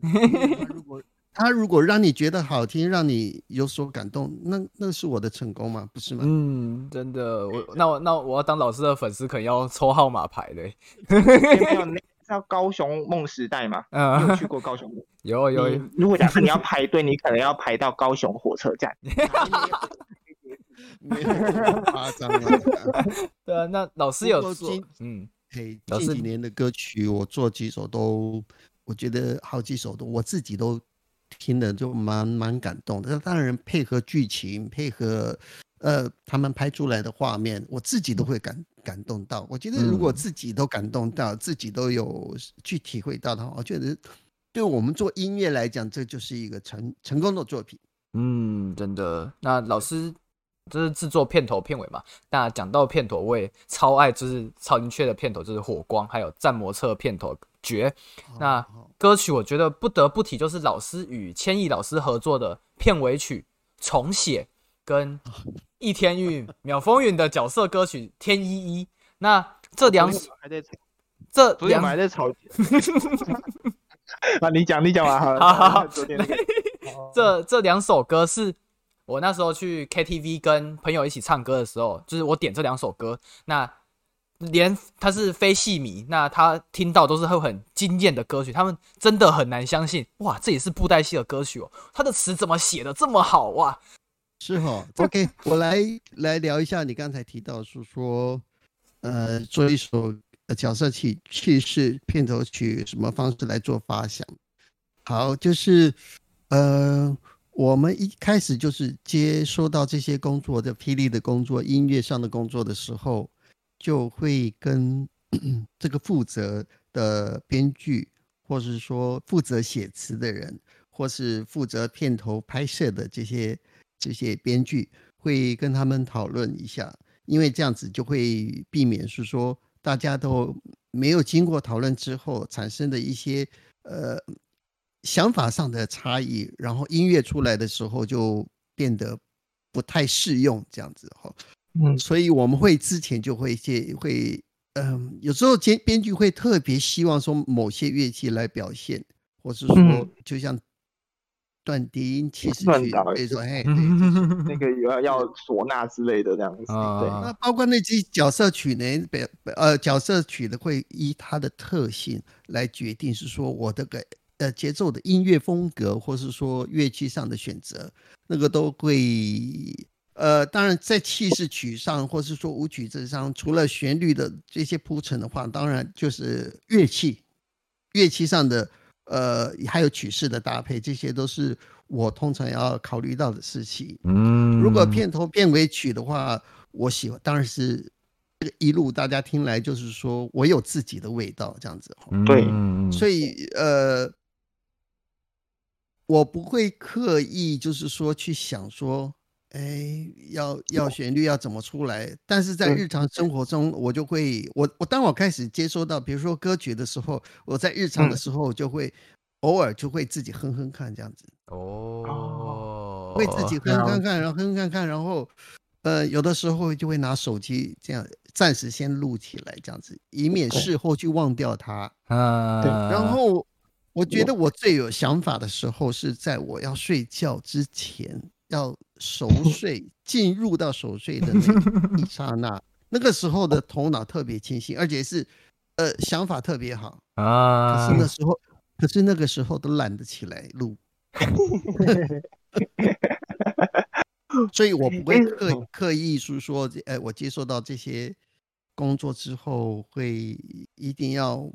如果他如果让你觉得好听，让你有所感动，那那是我的成功吗？不是吗？嗯，真的，我那我那我要当老师的粉丝，可能要抽号码牌的。没有，那叫高雄梦时代嘛。嗯，有去过高雄？有有。如果假设你要排队，你可能要排到高雄火车站。夸张啊。对啊，那老师有做嗯，嘿，近几年的歌曲，我做几首都，我觉得好几首都我自己都。听的就蛮蛮感动的，那当然配合剧情，配合呃他们拍出来的画面，我自己都会感感动到。我觉得如果自己都感动到，自己都有去体会到的话，我觉得对我们做音乐来讲，这就是一个成成功的作品。嗯，真的。那老师这是制作片头片尾嘛？那讲到片头，我也超爱，就是超精确的片头，就是火光，还有战魔车片头。绝，那歌曲我觉得不得不提，就是老师与千亿老师合作的片尾曲《重写》跟易天玉、秒风云的角色歌曲《天一一》。那这两首还在吵，这昨天我们还在吵。啊，你讲，你讲完好了。好好昨天 这这两首歌是我那时候去 KTV 跟朋友一起唱歌的时候，就是我点这两首歌，那连他是非戏迷，那他听到都是会很惊艳的歌曲，他们真的很难相信，哇，这也是布袋戏的歌曲哦，他的词怎么写的这么好哇？是哈，OK，我来来聊一下你刚才提到是说，呃，做一首角色曲去世片头曲什么方式来做发想？好，就是呃，我们一开始就是接收到这些工作的霹雳的工作、音乐上的工作的时候，就会跟 这个负责的编剧，或是说负责写词的人，或是负责片头拍摄的这些。这些编剧会跟他们讨论一下，因为这样子就会避免是说大家都没有经过讨论之后产生的一些呃想法上的差异，然后音乐出来的时候就变得不太适用这样子哈。嗯，所以我们会之前就会些会嗯，有时候编编剧会特别希望说某些乐器来表现，或是说就像。断笛音其实去，可以说，哎，那个要要唢呐之类的这样子。对，那包括那些角色曲呢？表呃，角色曲的会依它的特性来决定，是说我这个呃节奏的音乐风格，或是说乐器上的选择，那个都会呃，当然在气势曲上，或是说舞曲之上，除了旋律的这些铺陈的话，当然就是乐器乐器上的。呃，还有曲式的搭配，这些都是我通常要考虑到的事情。嗯，如果片头片尾曲的话，我喜欢当然是这个一路大家听来就是说我有自己的味道这样子。对，所以呃，我不会刻意就是说去想说。哎，要要旋律要怎么出来？但是在日常生活中，我就会我我当我开始接收到，比如说歌曲的时候，我在日常的时候就会偶尔就会自己哼哼看这样子。哦，会自己哼哼看，然后哼哼看看，然后呃，有的时候就会拿手机这样暂时先录起来这样子，以免事后去忘掉它。啊，对。然后我觉得我最有想法的时候是在我要睡觉之前。要熟睡，进入到熟睡的那一刹 那，那个时候的头脑特别清醒，而且是，呃，想法特别好啊。可是那 时候，可是那个时候都懒得起来录，所以我不会刻刻意是说，呃，我接受到这些工作之后，会一定要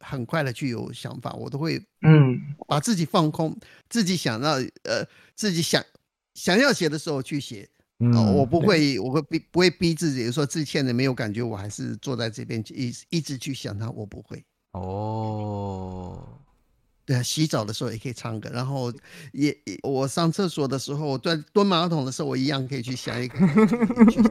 很快的去有想法，我都会嗯，把自己放空，自己想到，呃，自己想。想要写的时候去写，我不会，我会逼，不会逼自己说自己现在没有感觉，我还是坐在这边一一直去想它，我不会。哦，对啊，洗澡的时候也可以唱歌，然后也我上厕所的时候，我蹲蹲马桶的时候，我一样可以去想一个去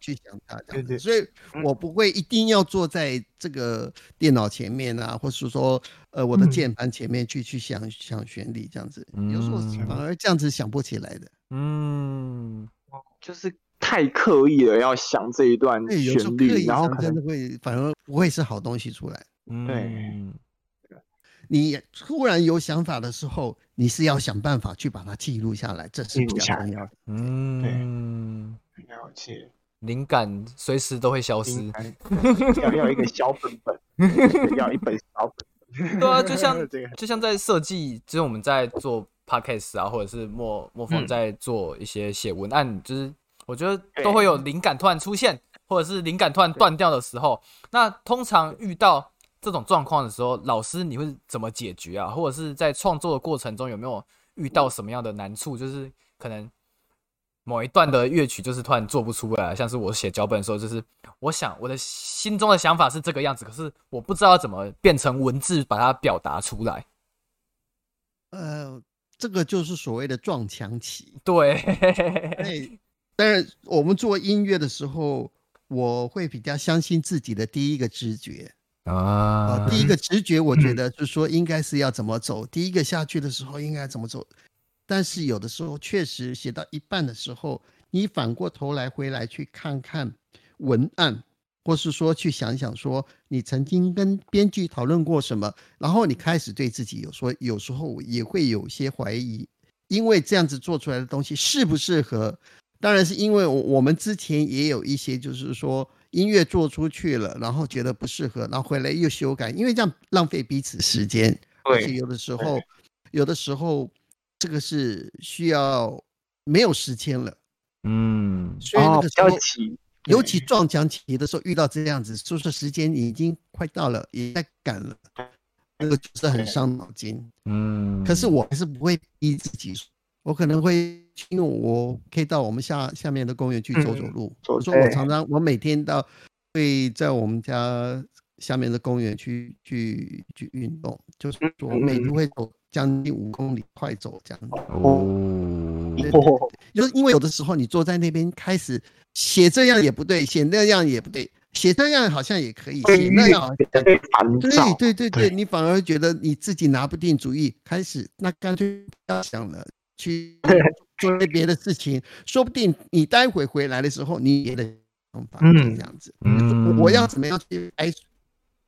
去想它，对对。所以我不会一定要坐在这个电脑前面啊，或是说呃我的键盘前面去去想想旋律这样子，有时候反而这样子想不起来的。嗯，就是太刻意了，要想这一段旋律，然后可能会反而不会是好东西出来。对，你突然有想法的时候，你是要想办法去把它记录下来，这是比较重要的。嗯，对了解。灵感随时都会消失，要要一个小本本，要一本小本。对啊，就像 就像在设计，就是我们在做。Podcast 啊，或者是莫莫风在做一些写文案，就是我觉得都会有灵感突然出现，或者是灵感突然断掉的时候。那通常遇到这种状况的时候，老师你会怎么解决啊？或者是在创作的过程中有没有遇到什么样的难处？就是可能某一段的乐曲就是突然做不出来，像是我写脚本的时候，就是我想我的心中的想法是这个样子，可是我不知道怎么变成文字把它表达出来。呃。这个就是所谓的撞墙期。对，哎，但是我们做音乐的时候，我会比较相信自己的第一个直觉啊。第一个直觉，我觉得就是说应该是要怎么走，第一个下去的时候应该怎么走。但是有的时候确实写到一半的时候，你反过头来回来去看看文案，或是说去想想说你曾经跟编剧讨论过什么，然后你开始对自己有说有时候也会有些怀疑，因为这样子做出来的东西适不适合？当然是因为我我们之前也有一些就是说音乐做出去了，然后觉得不适合，然后回来又修改，因为这样浪费彼此时间，而且有的时候有的时候这个是需要没有时间了。嗯，所以那个时候，急，尤其撞墙期的时候遇到这样子，就是时间已经快到了，也在赶了，那个就是很伤脑筋。嗯，可是我还是不会逼自己，我可能会因为我可以到我们下下面的公园去走走路。我说我常常我每天到会在我们家下面的公园去去去运动，就是我每天会走将近五公里快走这样子。哦。就是因为有的时候你坐在那边开始写这样也不对，写那样也不对，写这样好像也可以，写那样对对对对，你反而觉得你自己拿不定主意，开始那干脆不要想了，去 做些别的事情，说不定你待会回来的时候你别的想法，嗯，这样子，嗯，我要怎么样去拍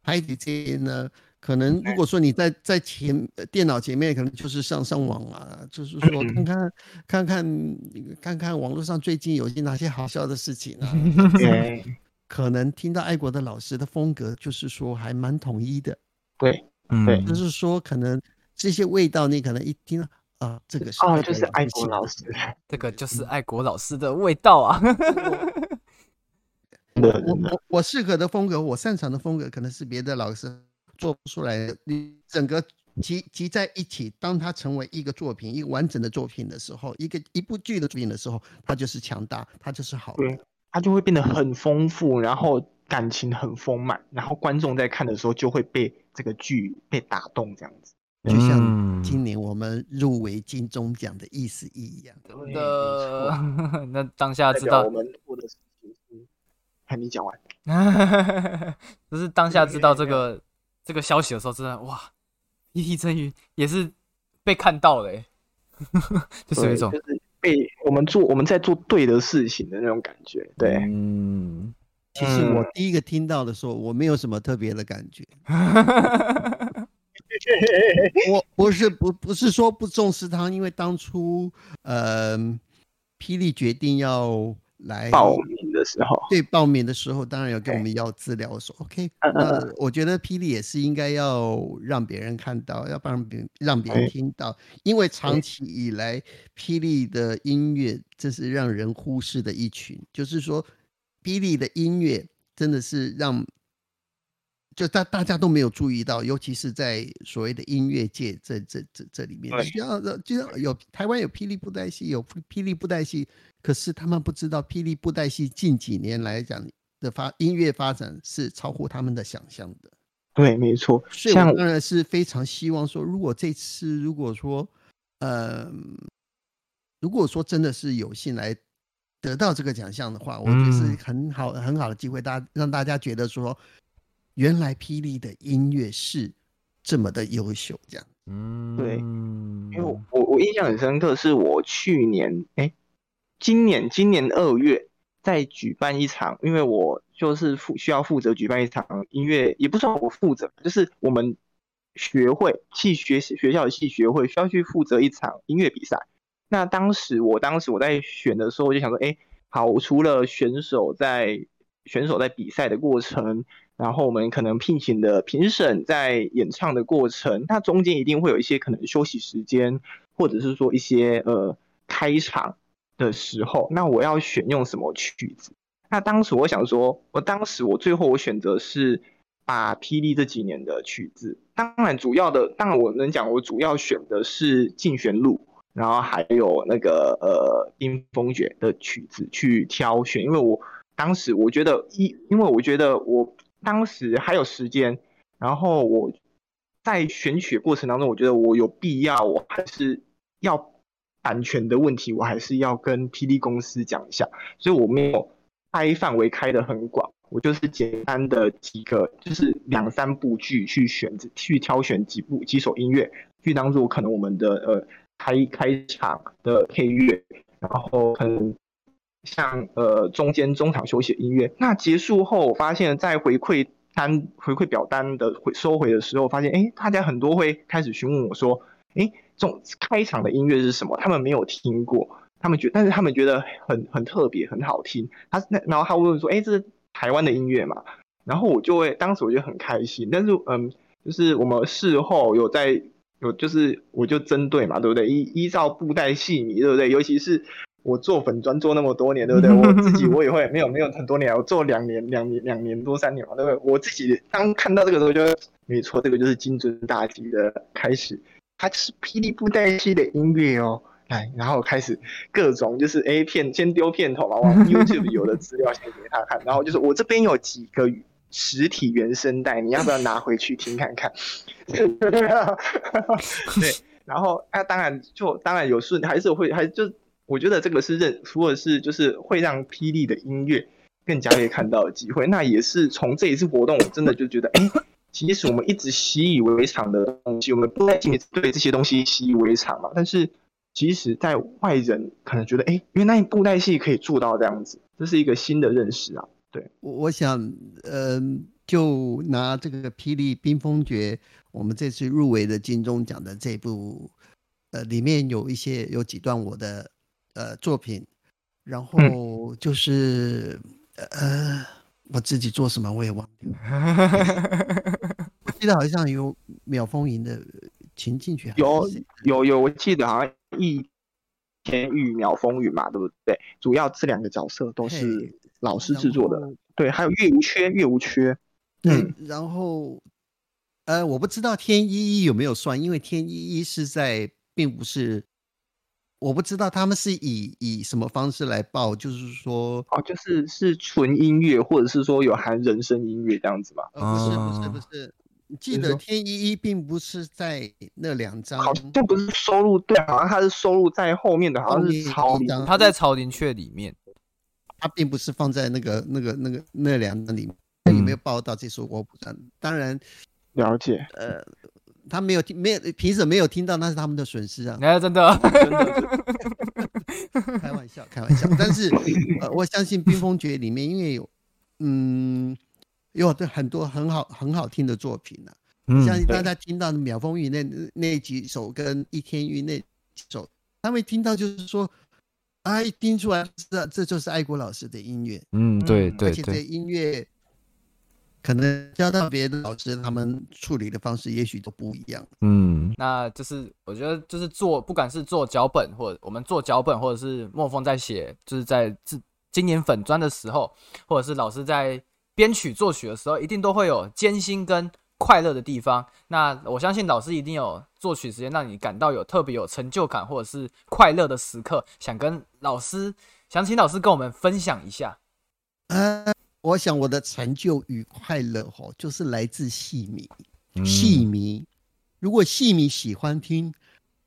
拍这些呢？可能如果说你在在前电脑前面，可能就是上上网啊，就是说看看看看看看网络上最近有些哪些好笑的事情啊。对，可能听到爱国的老师的风格，就是说还蛮统一的。对，对，就是说可能这些味道，你可能一听啊，这个是哦，就是爱国老师，这个就是爱国老师的味道啊。我我我适合的风格，我擅长的风格，可能是别的老师。做不出来，你整个集集在一起，当它成为一个作品，一个完整的作品的时候，一个一部剧的作品的时候，它就是强大，它就是好的，它就会变得很丰富，然后感情很丰满，然后观众在看的时候就会被这个剧被打动，这样子，就像今年我们入围金钟奖的意思一样。真的，那当下知道我们做的事情是，看你讲完，就是当下知道这个。这个消息的时候，真的哇！一提真鱼也是被看到了，就是有一种就是被我们做我们在做对的事情的那种感觉。对，嗯，其实我第一个听到的时候，我没有什么特别的感觉。我不是不不是说不重视他，因为当初呃，霹雳决定要。来报名的时候，对报名的时候，当然要跟我们要资料。说 OK，那我觉得霹雳也是应该要让别人看到，要帮别让别人听到，因为长期以来，霹雳的音乐这是让人忽视的一群。就是说，霹雳的音乐真的是让。就大大家都没有注意到，尤其是在所谓的音乐界这这这这里面，需要就像有台湾有霹雳布袋戏，有霹雳布袋戏，可是他们不知道霹雳布袋戏近几年来讲的发音乐发展是超乎他们的想象的。对，没错。所以我当然是非常希望说，如果这次如果说，呃，如果说真的是有幸来得到这个奖项的话，我觉得是很好很好的机会，大家让大家觉得说。原来霹雳的音乐是这么的优秀，这样。嗯，对，因为我我印象很深刻，是我去年哎，今年今年二月在举办一场，因为我就是负需要负责举办一场音乐，也不算我负责，就是我们学会系学学校的系学会需要去负责一场音乐比赛。那当时我当时我在选的时候，我就想说，哎，好，除了选手在选手在比赛的过程。然后我们可能聘请的评审在演唱的过程，那中间一定会有一些可能休息时间，或者是说一些呃开场的时候，那我要选用什么曲子？那当时我想说，我当时我最后我选择是把霹雳这几年的曲子，当然主要的，当然我能讲我主要选的是竞选录，然后还有那个呃冰封卷的曲子去挑选，因为我当时我觉得一，因为我觉得我。当时还有时间，然后我在选曲过程当中，我觉得我有必要，我还是要版权的问题，我还是要跟霹雳公司讲一下，所以我没有开范围开的很广，我就是简单的几个，就是两三部剧去选择，去挑选几部几首音乐，去当做可能我们的呃开开场的配乐，然后可能像呃中间中场休息的音乐。那结束后，我发现，在回馈单回馈表单的回收回的时候，发现哎，大家很多会开始询问我说，哎，中开场的音乐是什么？他们没有听过，他们觉，但是他们觉得很很特别，很好听。他那然后他问说，哎，这是台湾的音乐嘛？然后我就会当时我就很开心，但是嗯，就是我们事后有在。有就是我就针对嘛，对不对？依依照布袋戏迷，对不对？尤其是我做粉砖做那么多年，对不对？我自己我也会没有没有很多年，我做两年两年两年多三年嘛，对不对？我自己当看到这个时候，就没错，这个就是金尊大吉的开始。它是霹雳布袋戏的音乐哦，来，然后开始各种就是 A 片，先丢片头嘛，往 YouTube 有的资料先给他看，然后就是我这边有几个。实体原声带，你要不要拿回去听看看？对，然后啊，当然就当然有顺，还是会还就我觉得这个是认，除了是就是会让霹雳的音乐更加可以看到的机会，那也是从这一次活动，我真的就觉得，哎，其实我们一直习以为常的东西，我们不太对这些东西习以为常嘛，但是即使在外人可能觉得，哎，原来布袋戏可以做到这样子，这是一个新的认识啊。对，我我想，嗯，就拿这个《霹雳冰封诀》，我们这次入围的金钟奖的这部，呃，里面有一些有几段我的呃作品，然后就是呃，我自己做什么我也忘掉，我记得好像有秒风云的情境曲，有有有，我记得好像一天玉秒风云嘛，对不对？主要这两个角色都是。老师制作的，对，还有月无缺，月无缺，嗯，然后，呃，我不知道天一一有没有算，因为天一一是在，并不是，我不知道他们是以以什么方式来报，就是说，哦，就是是纯音乐，或者是说有含人声音乐这样子吗？不是，不是，不是，记得天一一并不是在那两张，好像不是收录，对，好像他是收录在后面的，好像是超，他在超灵雀里面。它并不是放在那个、那个、那个那两张里面，有没有报道这首我不知道。当然了解，呃，他没有听，没有评审没有听到，那是他们的损失啊。哎，真的，真的，开玩笑，开玩笑。但是呃，我相信《冰封诀》里面，因为有嗯，有很多很好很好听的作品呢。相信大家听到《秒风雨》那那几首跟《一天雨》那几首，他们听到就是说。啊！一听出来，这这就是爱国老师的音乐。嗯，对对对。而且这音乐可能教到别的老师，他们处理的方式也许都不一样。嗯，那就是我觉得，就是做不管是做脚本，或者我们做脚本，或者是莫风在写，就是在自今年粉砖的时候，或者是老师在编曲作曲的时候，一定都会有艰辛跟。快乐的地方，那我相信老师一定有作曲时间让你感到有特别有成就感或者是快乐的时刻，想跟老师，想请老师跟我们分享一下。呃，我想我的成就与快乐哦，就是来自戏迷，戏迷。如果戏迷喜欢听，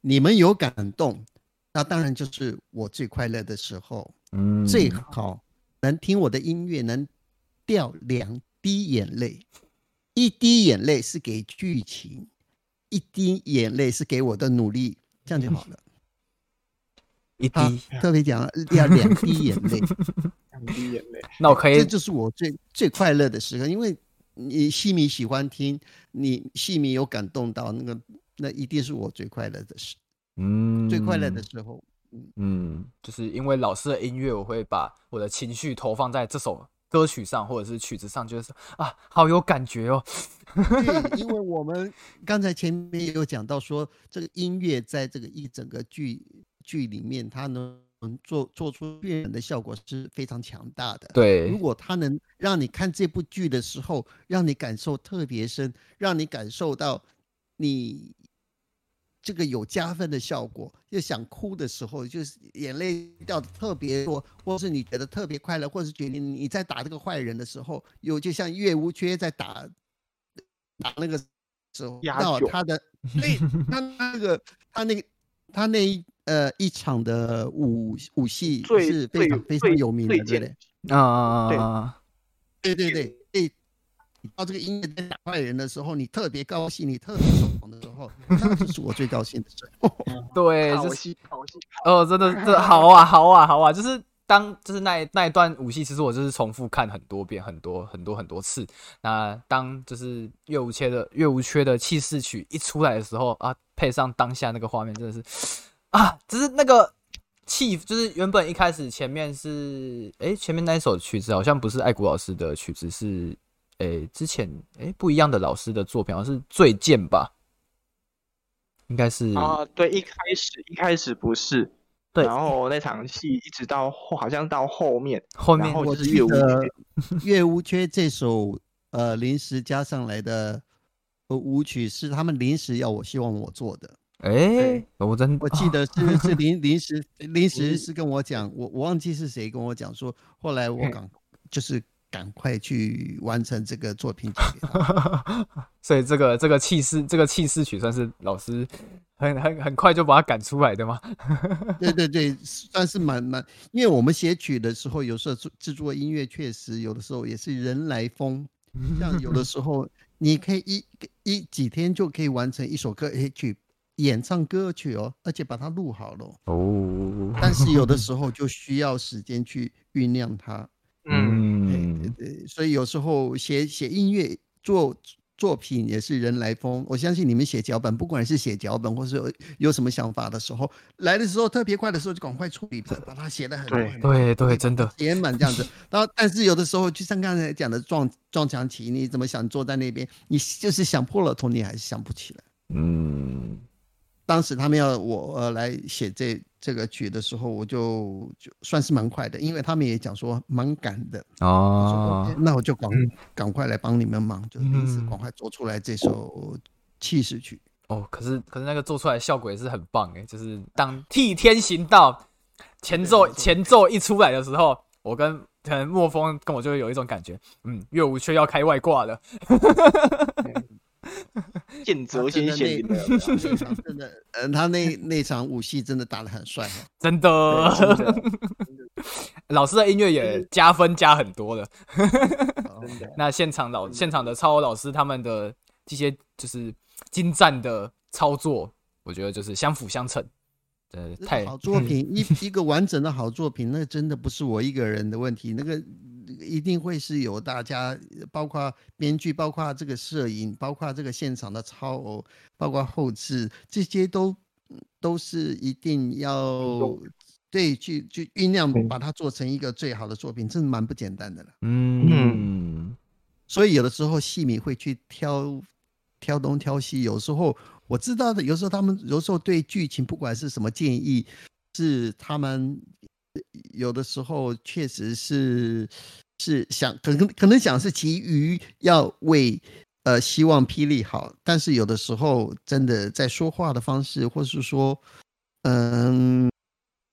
你们有感动，那当然就是我最快乐的时候。嗯，最好能听我的音乐，能掉两滴眼泪。一滴眼泪是给剧情，一滴眼泪是给我的努力，这样就好了。一滴，特别讲要两滴眼泪，两滴眼泪。那我可以，这就是我最最快乐的时刻，因为你戏迷喜欢听，你戏迷有感动到，那个那一定是我最快乐的时，嗯，最快乐的时候。嗯，就是因为老师的音乐，我会把我的情绪投放在这首。歌曲上或者是曲子上，就是啊，好有感觉哦。对，因为我们刚才前面也有讲到说，这个音乐在这个一整个剧剧里面，他能做做出渲染的效果是非常强大的。对，如果他能让你看这部剧的时候，让你感受特别深，让你感受到你。这个有加分的效果，就想哭的时候，就是眼泪掉的特别多，或是你觉得特别快乐，或是觉得你在打这个坏人的时候，有就像岳无缺在打打那个时候，到他的 那他那个他那个他那一呃一场的武武戏是非常非常有名的，对不对？啊！对对对对。到这个音乐在打坏人的时候，你特别高兴，你特别爽的时候，那就是我最高兴的时候。对，好戏好戏哦，真的，这好啊，好啊，好啊，就是当就是那那一段武戏，其实我就是重复看很多遍，很多很多很多次。那当就是岳无缺的岳无缺的气势曲一出来的时候啊，配上当下那个画面，真的是啊，只是那个气，就是原本一开始前面是哎，前面那一首曲子好像不是爱谷老师的曲子，是哎之前哎不一样的老师的作品，好像是最剑吧，应该是啊，对，一开始一开始不是。对，然后那场戏一直到后，好像到后面，后面我是月 无缺，月无缺这首呃临时加上来的舞曲是他们临时要我希望我做的。哎，我真我记得是是 临临时临时是跟我讲，我我忘记是谁跟我讲说，后来我赶就是赶快去完成这个作品。所以这个这个气势这个气势曲算是老师。很很很快就把它赶出来的吗？对对对，算是蛮蛮，因为我们写曲的时候，有时候制制作音乐确实有的时候也是人来疯，像有的时候你可以一一几天就可以完成一首歌曲演唱歌曲哦，而且把它录好了哦。但是有的时候就需要时间去酝酿它。嗯，对对，所以有时候写写音乐做。作品也是人来疯，我相信你们写脚本，不管是写脚本，或是有有什么想法的时候，来的时候特别快的时候就赶快处理，把它写的很对对对，真的写满这样子。然后，但是有的时候，就像刚才讲的撞撞墙期，你怎么想坐在那边，你就是想破了头，你还是想不起来。嗯。当时他们要我呃来写这这个曲的时候，我就就算是蛮快的，因为他们也讲说蛮赶的哦。那我就赶赶快来帮你们忙，就临时赶快做出来这首气势曲。哦，可是可是那个做出来效果也是很棒哎，就是当替天行道前奏前奏一出来的时候，我跟可能莫风跟我就会有一种感觉，嗯，岳无缺要开外挂了。剑泽先生 真的，嗯，他那那场武戏真的打的很帅，真的。老师的音乐也加分加很多的。那现场老现场的超老师他们的这些就是精湛的操作，我觉得就是相辅相成。呃，太好作品一一个完整的好作品，那真的不是我一个人的问题，那个。一定会是有大家，包括编剧，包括这个摄影，包括这个现场的超偶，包括后置，这些都都是一定要对去去酝酿，把它做成一个最好的作品，真的蛮不简单的了。嗯，所以有的时候戏迷会去挑挑东挑西，有时候我知道的，有时候他们有时候对剧情不管是什么建议，是他们。有的时候确实是是想可能可能想是急于要为呃希望霹雳好，但是有的时候真的在说话的方式，或是说嗯，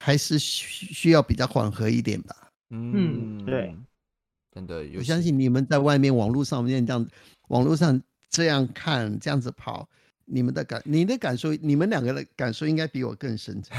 还是需需要比较缓和一点吧。嗯，对，真的，我相信你们在外面网络上面这样网络上这样看这样子跑，你们的感你的感受，你们两个的感受应该比我更深。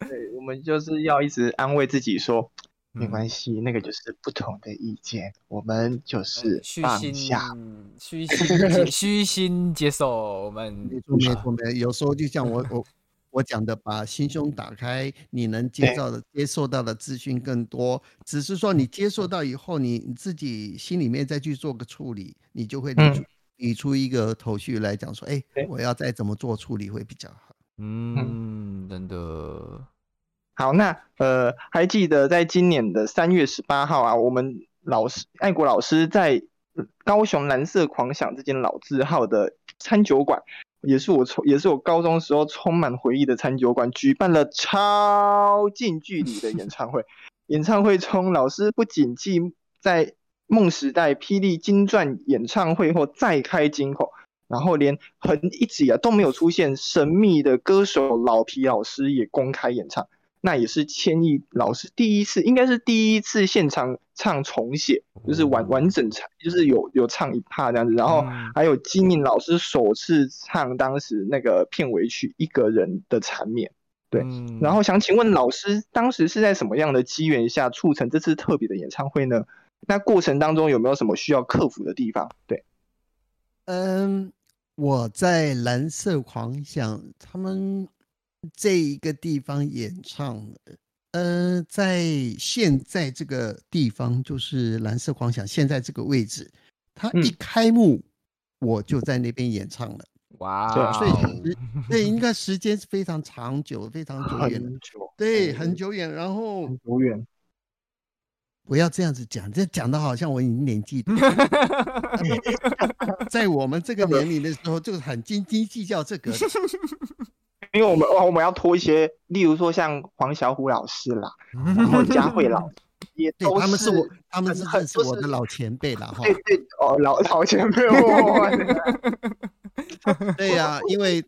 对，我们就是要一直安慰自己说，没关系，那个就是不同的意见，我们就是放下，虚心 虚心接受。我们没错没错没，有时候就像我 我我讲的，把心胸打开，你能接受的接受到的资讯更多。只是说你接受到以后，你你自己心里面再去做个处理，你就会理出理出一个头绪来讲说，哎，我要再怎么做处理会比较好。嗯，真的。好，那呃，还记得在今年的三月十八号啊，我们老师爱国老师在高雄蓝色狂想这间老字号的餐酒馆，也是我从也是我高中时候充满回忆的餐酒馆，举办了超近距离的演唱会。演唱会中，老师不仅继在梦时代霹雳金钻演唱会后再开金口。然后连很一直以来都没有出现神秘的歌手老皮老师也公开演唱，那也是千亿老师第一次，应该是第一次现场唱重写，就是完完整唱，就是有有唱一趴这样子。然后还有金敏老师首次唱当时那个片尾曲《一个人的缠绵》，对。然后想请问老师，当时是在什么样的机缘下促成这次特别的演唱会呢？那过程当中有没有什么需要克服的地方？对，嗯。我在蓝色狂想他们这一个地方演唱，呃，在现在这个地方，就是蓝色狂想，现在这个位置，它一开幕，我就在那边演唱了。哇，所以对，应该时间是非常长久，非常久远，对，很久远。然后很久远，不要这样子讲，这讲的好像我已经年纪，在我们这个年龄的时候，就是很斤斤计较这个。因为我们哇，我们要拖一些，例如说像黄小虎老师啦，然后佳慧老师，也都他们是我，他们是很是我的老前辈了 哈。对对哦，老老前辈 对呀，因为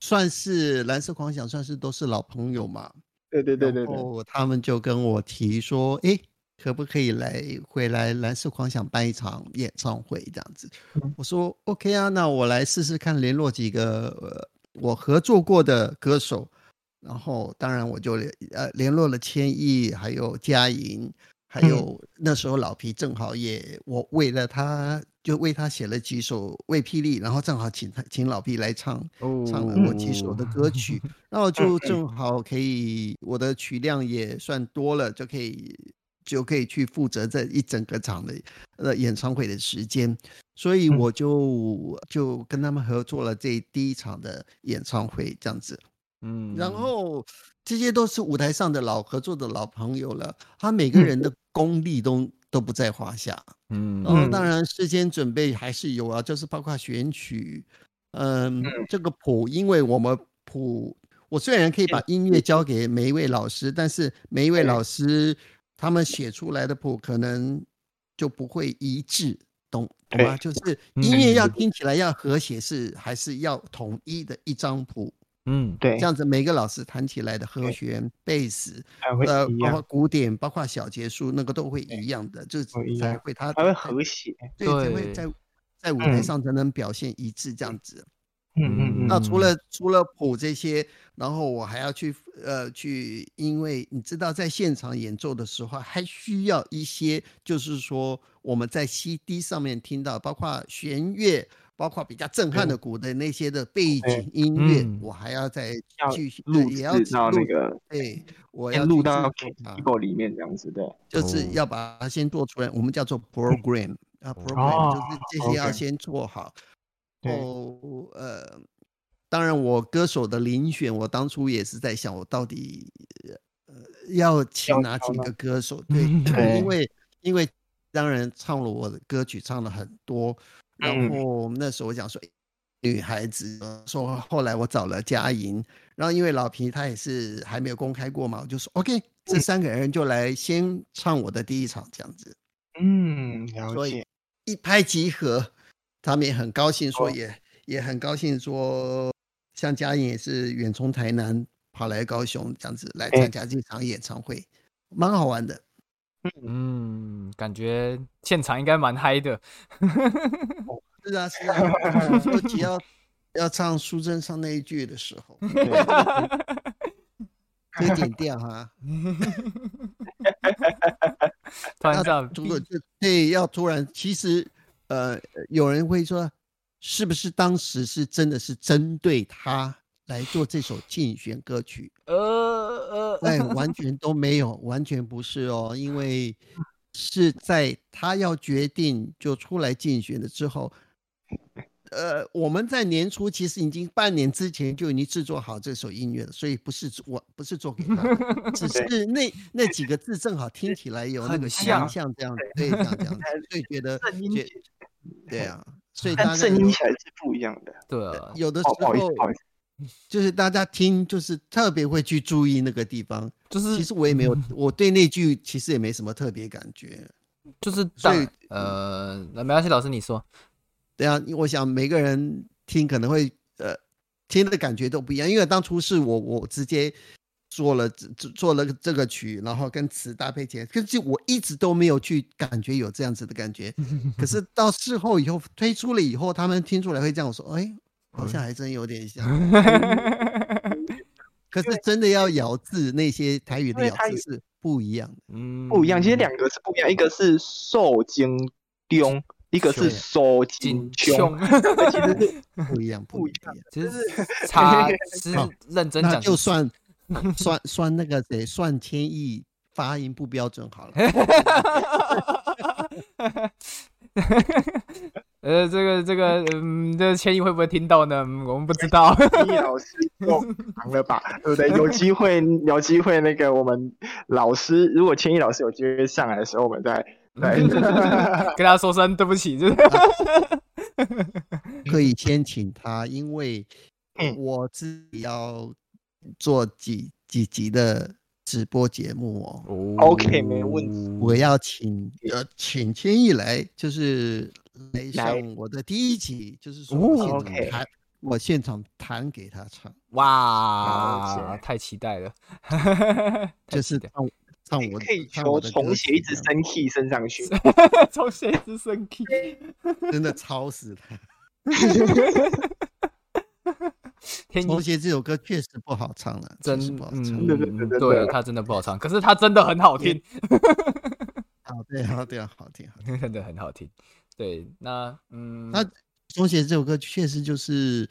算是蓝色狂想，算是都是老朋友嘛。对对对对对。他们就跟我提说，哎，可不可以来回来蓝色狂想办一场演唱会这样子？我说 OK 啊，那我来试试看，联络几个。我合作过的歌手，然后当然我就呃联络了千亿，还有嘉莹，还有那时候老皮正好也我为了他就为他写了几首为霹雳，然后正好请他请老皮来唱唱了我几首的歌曲，然后就正好可以我的曲量也算多了，就可以就可以去负责这一整个场的呃演唱会的时间。所以我就就跟他们合作了这第一场的演唱会，这样子，嗯，然后这些都是舞台上的老合作的老朋友了，他每个人的功力都都不在话下，嗯，然后当然事先准备还是有啊，就是包括选曲，嗯，这个谱，因为我们谱，我虽然可以把音乐交给每一位老师，但是每一位老师他们写出来的谱可能就不会一致。懂懂吗？就是音乐要听起来要和谐，是还是要统一的一张谱？嗯，对，这样子每个老师弹起来的和弦、贝斯，呃，包括古典，包括小节数，那个都会一样的，就才会它才会和谐，对，才会在在舞台上才能表现一致这样子。嗯嗯嗯。那除了除了谱这些，然后我还要去呃去，因为你知道，在现场演奏的时候，还需要一些，就是说。我们在 CD 上面听到，包括弦乐，包括比较震撼的鼓的那些的背景音乐，我还要再继续录，也要到那个，对，我要录到 keyboard 里面这样子的，就是要把它先做出来，我们叫做 program 啊，program 就是这些要先做好。哦，呃，当然我歌手的遴选，我当初也是在想，我到底呃要请哪几个歌手？对，因为因为。当然唱了我的歌曲，唱了很多。然后那时候我讲说，女孩子说，后来我找了佳莹。然后因为老皮他也是还没有公开过嘛，我就说 OK，这三个人就来先唱我的第一场这样子。嗯，所以一拍即合，他们也很高兴，说也也很高兴说，像嘉颖也是远从台南跑来高雄这样子来参加这场演唱会，蛮好玩的。嗯，感觉现场应该蛮嗨的。是啊，是啊，说只要要唱苏贞昌那一句的时候，可以点掉哈。突然，如果就对，要突然，其实呃，有人会说，是不是当时是真的是针对他？来做这首竞选歌曲，呃呃，哎，完全都没有，完全不是哦，因为是在他要决定就出来竞选了之后，呃，我们在年初其实已经半年之前就已经制作好这首音乐了，所以不是我不是做给他，只是那那几个字正好听起来有那个像像这样子，对，这样这样，所以觉得对啊，所以但声音起来是不一样的，对啊，有的时候。就是大家听，就是特别会去注意那个地方。就是其实我也没有，我对那句其实也没什么特别感觉。就是所以呃，那没关系，老师你说。对啊，我想每个人听可能会呃听的感觉都不一样，因为当初是我我直接做了做做了这个曲，然后跟词搭配起来，可是我一直都没有去感觉有这样子的感觉。可是到事后以后推出了以后，他们听出来会这样说：“哎。”好像还真有点像，可是真的要咬字，那些台语的咬字是不一样的，嗯，不一样。其实两个是不一样，一个是受精丢，一个是收紧胸，其实是 不一样，不一样。其实差是 认真讲，就算算算那个谁，算千亿发音不标准好了。呃，这个这个，嗯，这千亿会不会听到呢？我们不知道。千亿老师够忙了吧？对不对？有机会，有机会，那个我们老师，如果千亿老师有机会上来的时候，我们再 来 跟他说声对不起，就是可以先请他，因为我自己要做几几集的直播节目哦。OK，没问题。我要请呃，请千亿来，就是。来上我的第一集，就是说我现场弹，我现场弹给他唱。哇，太期待了！就是 唱唱我可以求重写一直升 key 升上去，重写一直升 key，真的超死他。重写这首歌确实不好唱了，真不好唱。对，他真的不好唱，可是他真的很好听。好，对，好，对，好听，好听，真的很好听。对，那嗯，那中写这首歌确实就是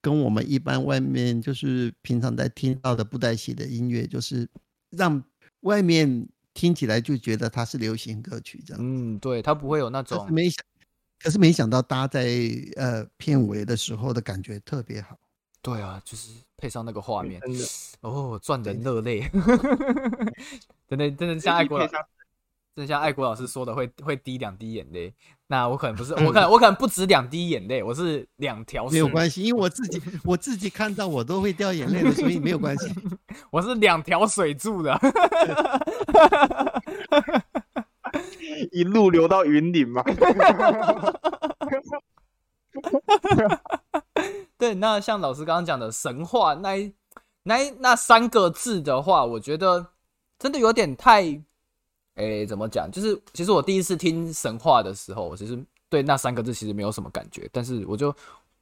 跟我们一般外面就是平常在听到的布袋戏的音乐，就是让外面听起来就觉得它是流行歌曲这样。嗯，对，它不会有那种没想，可是没想到搭在呃片尾的时候的感觉特别好。对啊，就是配上那个画面，哦，赚人热泪，真的真的像爱国。真的像爱国老师说的，会会滴两滴眼泪。那我可能不是，我可能我可能不止两滴眼泪，我是两条。没有关系，因为我自己我自己看到我都会掉眼泪的，所以没有关系。我是两条水柱的，一路流到云顶嘛。对，那像老师刚刚讲的神话，那那那三个字的话，我觉得真的有点太。哎，怎么讲？就是其实我第一次听神话的时候，我其实对那三个字其实没有什么感觉。但是我就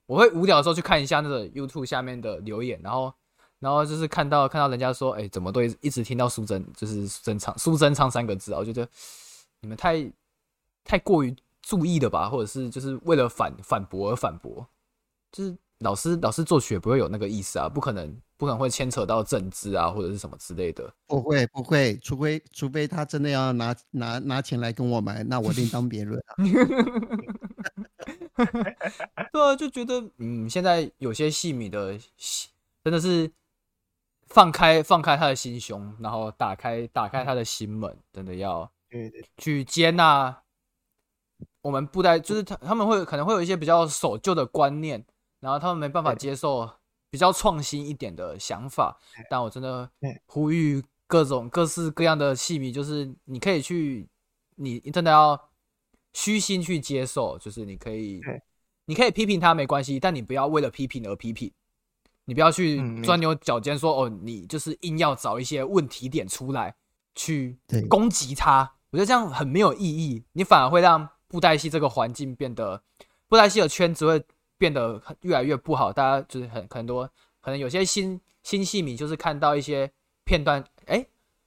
我会无聊的时候去看一下那个 YouTube 下面的留言，然后然后就是看到看到人家说，哎，怎么对一直听到苏贞就是真唱苏贞唱三个字啊？我觉得你们太太过于注意了吧，或者是就是为了反反驳而反驳，就是老师老师作曲也不会有那个意思啊，不可能。不可能会牵扯到政治啊，或者是什么之类的。不会，不会，除非除非他真的要拿拿拿钱来跟我买，那我另当别论啊。对啊，就觉得嗯，现在有些戏迷的真的是放开放开他的心胸，然后打开打开他的心门，真的要 去接纳我们布袋，就是他他们会可能会有一些比较守旧的观念，然后他们没办法接受。比较创新一点的想法，但我真的呼吁各种各式各样的戏迷，就是你可以去，你真的要虚心去接受，就是你可以，你可以批评他没关系，但你不要为了批评而批评，你不要去钻牛角尖，说哦，你就是硬要找一些问题点出来去攻击他，我觉得这样很没有意义，你反而会让布袋戏这个环境变得，布袋戏的圈子会。变得越来越不好，大家就是很很多，可能有些新新戏迷就是看到一些片段，哎，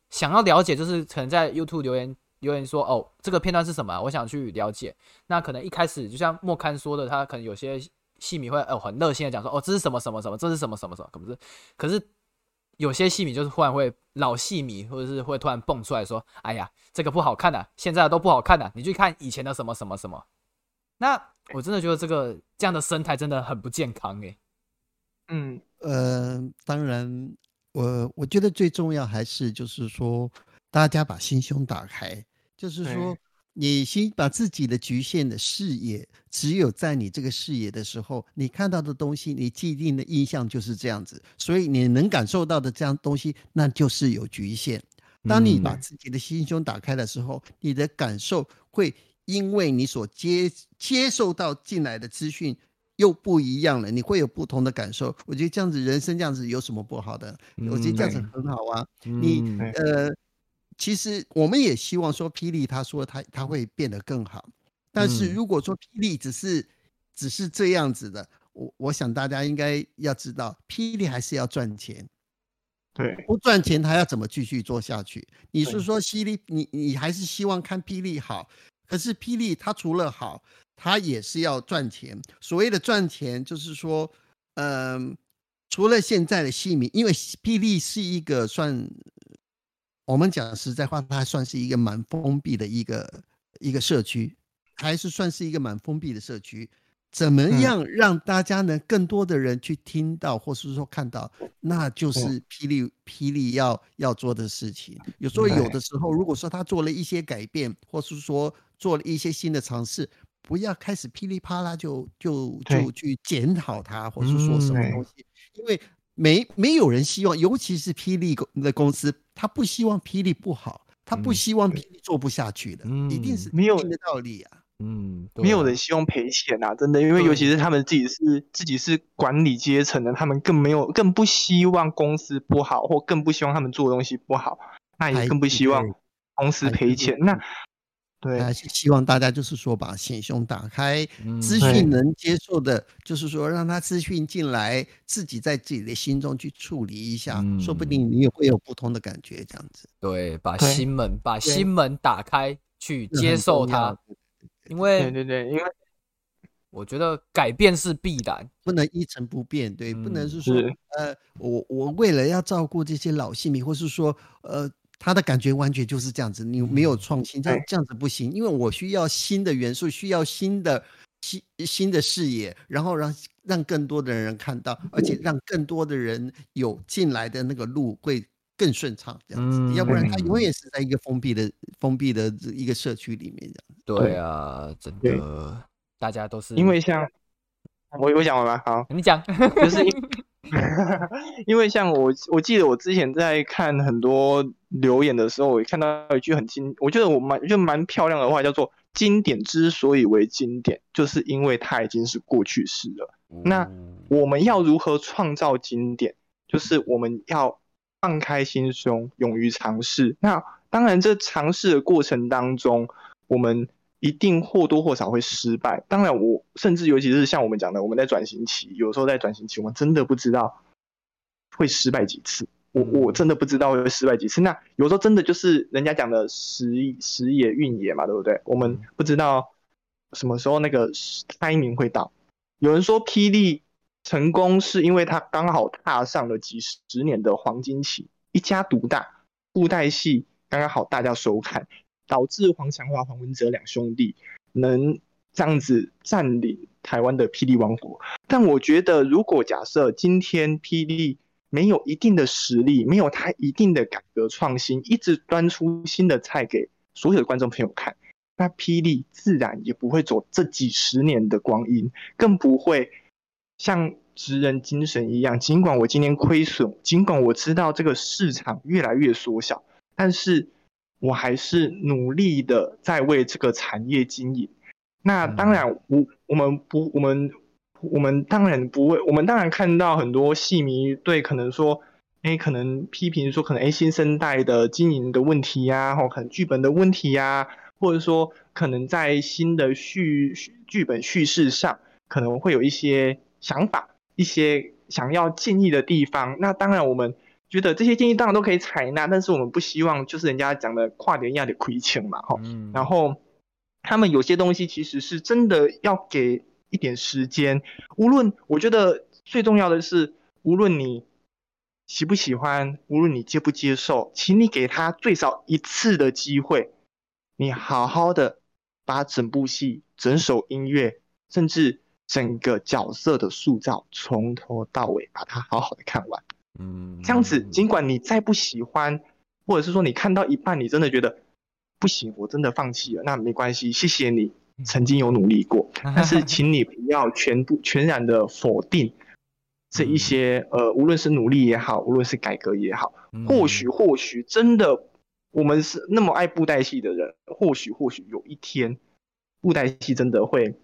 想要了解，就是可能在 YouTube 留言留言说，哦，这个片段是什么？我想去了解。那可能一开始就像莫刊说的，他可能有些戏迷会哦很热心的讲说，哦，这是什么什么什么，这是什么什么什么，可不是？可是有些戏迷就是忽然会老戏迷，或者是会突然蹦出来说，哎呀，这个不好看的，现在都不好看的，你去看以前的什么什么什么，那。我真的觉得这个这样的生态真的很不健康哎。嗯呃，当然，我我觉得最重要还是就是说，大家把心胸打开，就是说，你先把自己的局限的视野，只有在你这个视野的时候，你看到的东西，你既定的印象就是这样子，所以你能感受到的这样东西，那就是有局限。当你把自己的心胸打开的时候，你的感受会。因为你所接接受到进来的资讯又不一样了，你会有不同的感受。我觉得这样子人生这样子有什么不好的？我觉得这样子很好啊。你呃，其实我们也希望说霹雳，他说他他会变得更好。但是如果说霹雳只是只是这样子的，我我想大家应该要知道，霹雳还是要赚钱。对，不赚钱他要怎么继续做下去？你是说霹雳，你你还是希望看霹雳好？可是霹雳它除了好，它也是要赚钱。所谓的赚钱，就是说，嗯，除了现在的戏迷，因为霹雳是一个算，我们讲实在话，它算是一个蛮封闭的一个一个社区，还是算是一个蛮封闭的社区。怎么样让大家呢？更多的人去听到，或是说看到，那就是霹雳霹雳要要做的事情。有时候有的时候，如果说他做了一些改变，或是说做了一些新的尝试，不要开始噼里啪啦就就就去检讨它，或是说什么东西，因为没没有人希望，尤其是霹雳公的公司，他不希望霹雳不好，他不希望霹雳做不下去的，一定是没有的道理啊。嗯，没有人希望赔钱啊，真的，因为尤其是他们自己是自己是管理阶层的，他们更没有更不希望公司不好，或更不希望他们做的东西不好，那也更不希望公司赔钱。那对，希望大家就是说把心胸打开，资讯能接受的，就是说让他资讯进来，自己在自己的心中去处理一下，说不定你也会有不同的感觉，这样子。对，把心门把心门打开，去接受它。因为对对对，因为我觉得改变是必然，不能一成不变。对，不能是说呃，我我为了要照顾这些老戏迷，或是说呃，他的感觉完全就是这样子，你没有创新，这样这样子不行。因为我需要新的元素，需要新的新新的视野，然后让让更多的人看到，而且让更多的人有进来的那个路会更顺畅。这样子，要不然他永远是在一个封闭的封闭的一个社区里面这样。对啊，真的，大家都是因为像我我讲完吗？好，你讲，就是因 因为像我我记得我之前在看很多留言的时候，我看到一句很经，我觉得我蛮就蛮漂亮的话，叫做“经典之所以为经典，就是因为它已经是过去式了”。那我们要如何创造经典？就是我们要放开心胸，勇于尝试。那当然，这尝试的过程当中，我们一定或多或少会失败。当然，我甚至尤其是像我们讲的，我们在转型期，有时候在转型期，我们真的不知道会失败几次。我我真的不知道会失败几次。那有时候真的就是人家讲的时时也运也嘛，对不对？我们不知道什么时候那个 timing 会到。有人说霹雳成功是因为他刚好踏上了几十年的黄金期，一家独大，布袋戏刚刚好大家收看。导致黄强华、黄文哲两兄弟能这样子占领台湾的霹雳王国。但我觉得，如果假设今天霹雳没有一定的实力，没有他一定的改革创新，一直端出新的菜给所有的观众朋友看，那霹雳自然也不会走这几十年的光阴，更不会像职人精神一样。尽管我今天亏损，尽管我知道这个市场越来越缩小，但是。我还是努力的在为这个产业经营。那当然，我我们不，我们我们当然不会，我们当然看到很多戏迷对可能说，哎，可能批评说，可能哎新生代的经营的问题呀，或可能剧本的问题呀，或者说可能在新的叙剧本叙事上，可能会有一些想法，一些想要建议的地方。那当然我们。觉得这些建议当然都可以采纳，但是我们不希望就是人家讲的跨年压的亏欠嘛，哈。然后他们有些东西其实是真的要给一点时间。无论我觉得最重要的是，无论你喜不喜欢，无论你接不接受，请你给他最少一次的机会，你好好的把整部戏、整首音乐，甚至整个角色的塑造从头到尾把它好好的看完。嗯，这样子，尽管你再不喜欢，或者是说你看到一半，你真的觉得不行，我真的放弃了，那没关系，谢谢你曾经有努力过，但是请你不要全部全然的否定这一些，呃，无论是努力也好，无论是改革也好，或许或许真的，我们是那么爱布袋戏的人，或许或许有一天，布袋戏真的会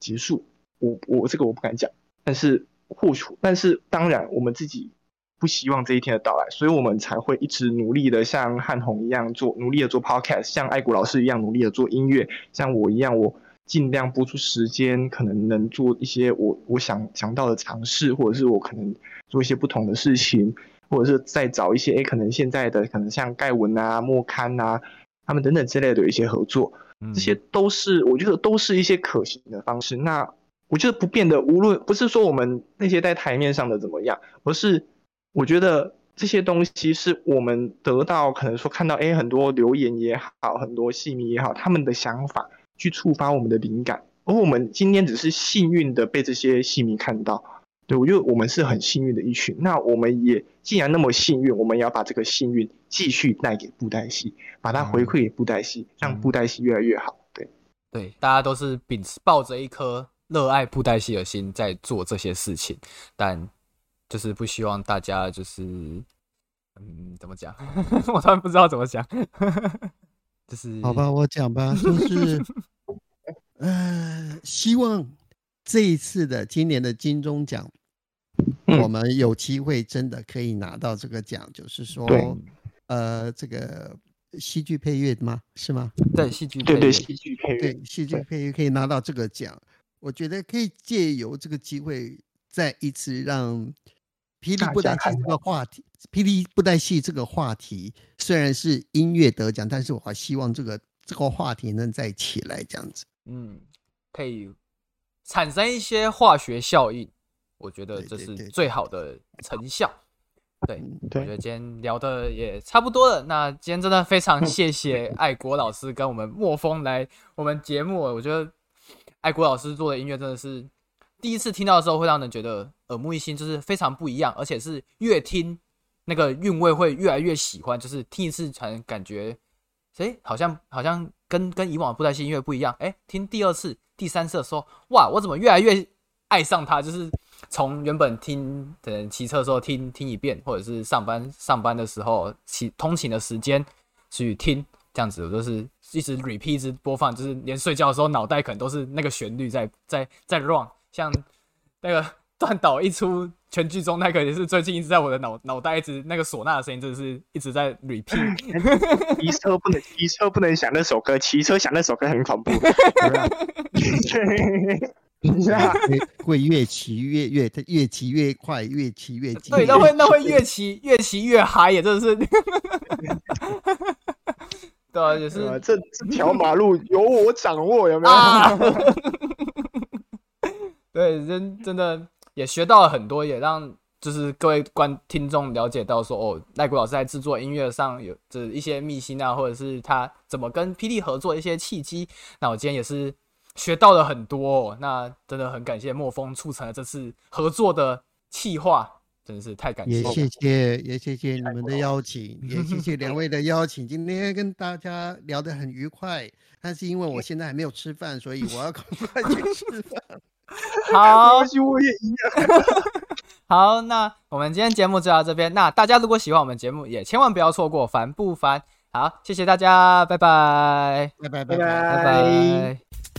结束，我我这个我不敢讲，但是或许，但是当然我们自己。不希望这一天的到来，所以我们才会一直努力的像汉红一样做，努力的做 podcast，像爱国老师一样努力的做音乐，像我一样，我尽量播出时间，可能能做一些我我想想到的尝试，或者是我可能做一些不同的事情，或者是再找一些诶，可能现在的可能像盖文啊、莫刊啊，他们等等之类的一些合作，这些都是我觉得都是一些可行的方式。那我觉得不变的，无论不是说我们那些在台面上的怎么样，而是我觉得这些东西是我们得到，可能说看到哎很多留言也好，很多戏迷也好，他们的想法去触发我们的灵感，而我们今天只是幸运的被这些戏迷看到。对，我觉得我们是很幸运的一群。那我们也既然那么幸运，我们也要把这个幸运继续带给布袋戏，把它回馈给布袋戏，让布袋戏越来越好。对，对，大家都是秉持抱着一颗热爱布袋戏的心在做这些事情，但就是不希望大家就是，嗯，怎么讲？我突然不知道怎么讲。就是好吧，我讲吧，就是，呃，希望这一次的今年的金钟奖。我们有机会真的可以拿到这个奖，就是说，呃，这个戏剧配乐吗？是吗？对，戏剧对对戏剧配乐，对戏剧配乐可以拿到这个奖，我觉得可以借由这个机会，再一次让霹雳布袋戏这个话题，霹雳布袋戏这个话题虽然是音乐得奖，但是我还希望这个这个话题能再起来这样子。嗯，可以产生一些化学效应。我觉得这是最好的成效。对，对我觉得今天聊的也差不多了。那今天真的非常 谢谢 爱国老师跟我们莫风来我们节目。我觉得爱国老师做的音乐真的是第一次听到的时候会让人觉得耳目一新，就是非常不一样，而且是越听那个韵味会越来越喜欢。就是听一次才能感觉，哎，好像好像跟跟以往的布袋戏音乐不一样。哎，听第二次、第三次说，哇，我怎么越来越爱上它？就是。从原本听可能骑车的时候听听一遍，或者是上班上班的时候骑通勤的时间去听，这样子我都是一直 repeat 一直播放，就是连睡觉的时候脑袋可能都是那个旋律在在在 run，像那个 断岛一出全剧中那个也是最近一直在我的脑脑袋一直那个唢呐的声音，真的是一直在 repeat。骑车不能骑车不能想那首歌，骑车想那首歌很恐怖。会会越骑越越越骑越快，越骑越急。对，那会那会越骑越骑越嗨，也真的是。对啊，也是。这这条马路由我掌握，有没有？对，真真的也学到了很多，也让就是各位观听众了解到说，哦，赖古老师在制作音乐上有这一些秘辛啊，或者是他怎么跟霹雳合作一些契机。那我今天也是。学到了很多，那真的很感谢莫风促成了这次合作的企划，真的是太感谢。也谢谢，也谢谢你们的邀请，也谢谢两位的邀请。今天跟大家聊得很愉快，但是因为我现在还没有吃饭，所以我要赶快 去吃饭。好，我也一样。好，那我们今天节目就到这边。那大家如果喜欢我们节目，也千万不要错过烦不烦。好，谢谢大家，拜拜，拜拜，拜拜，拜拜。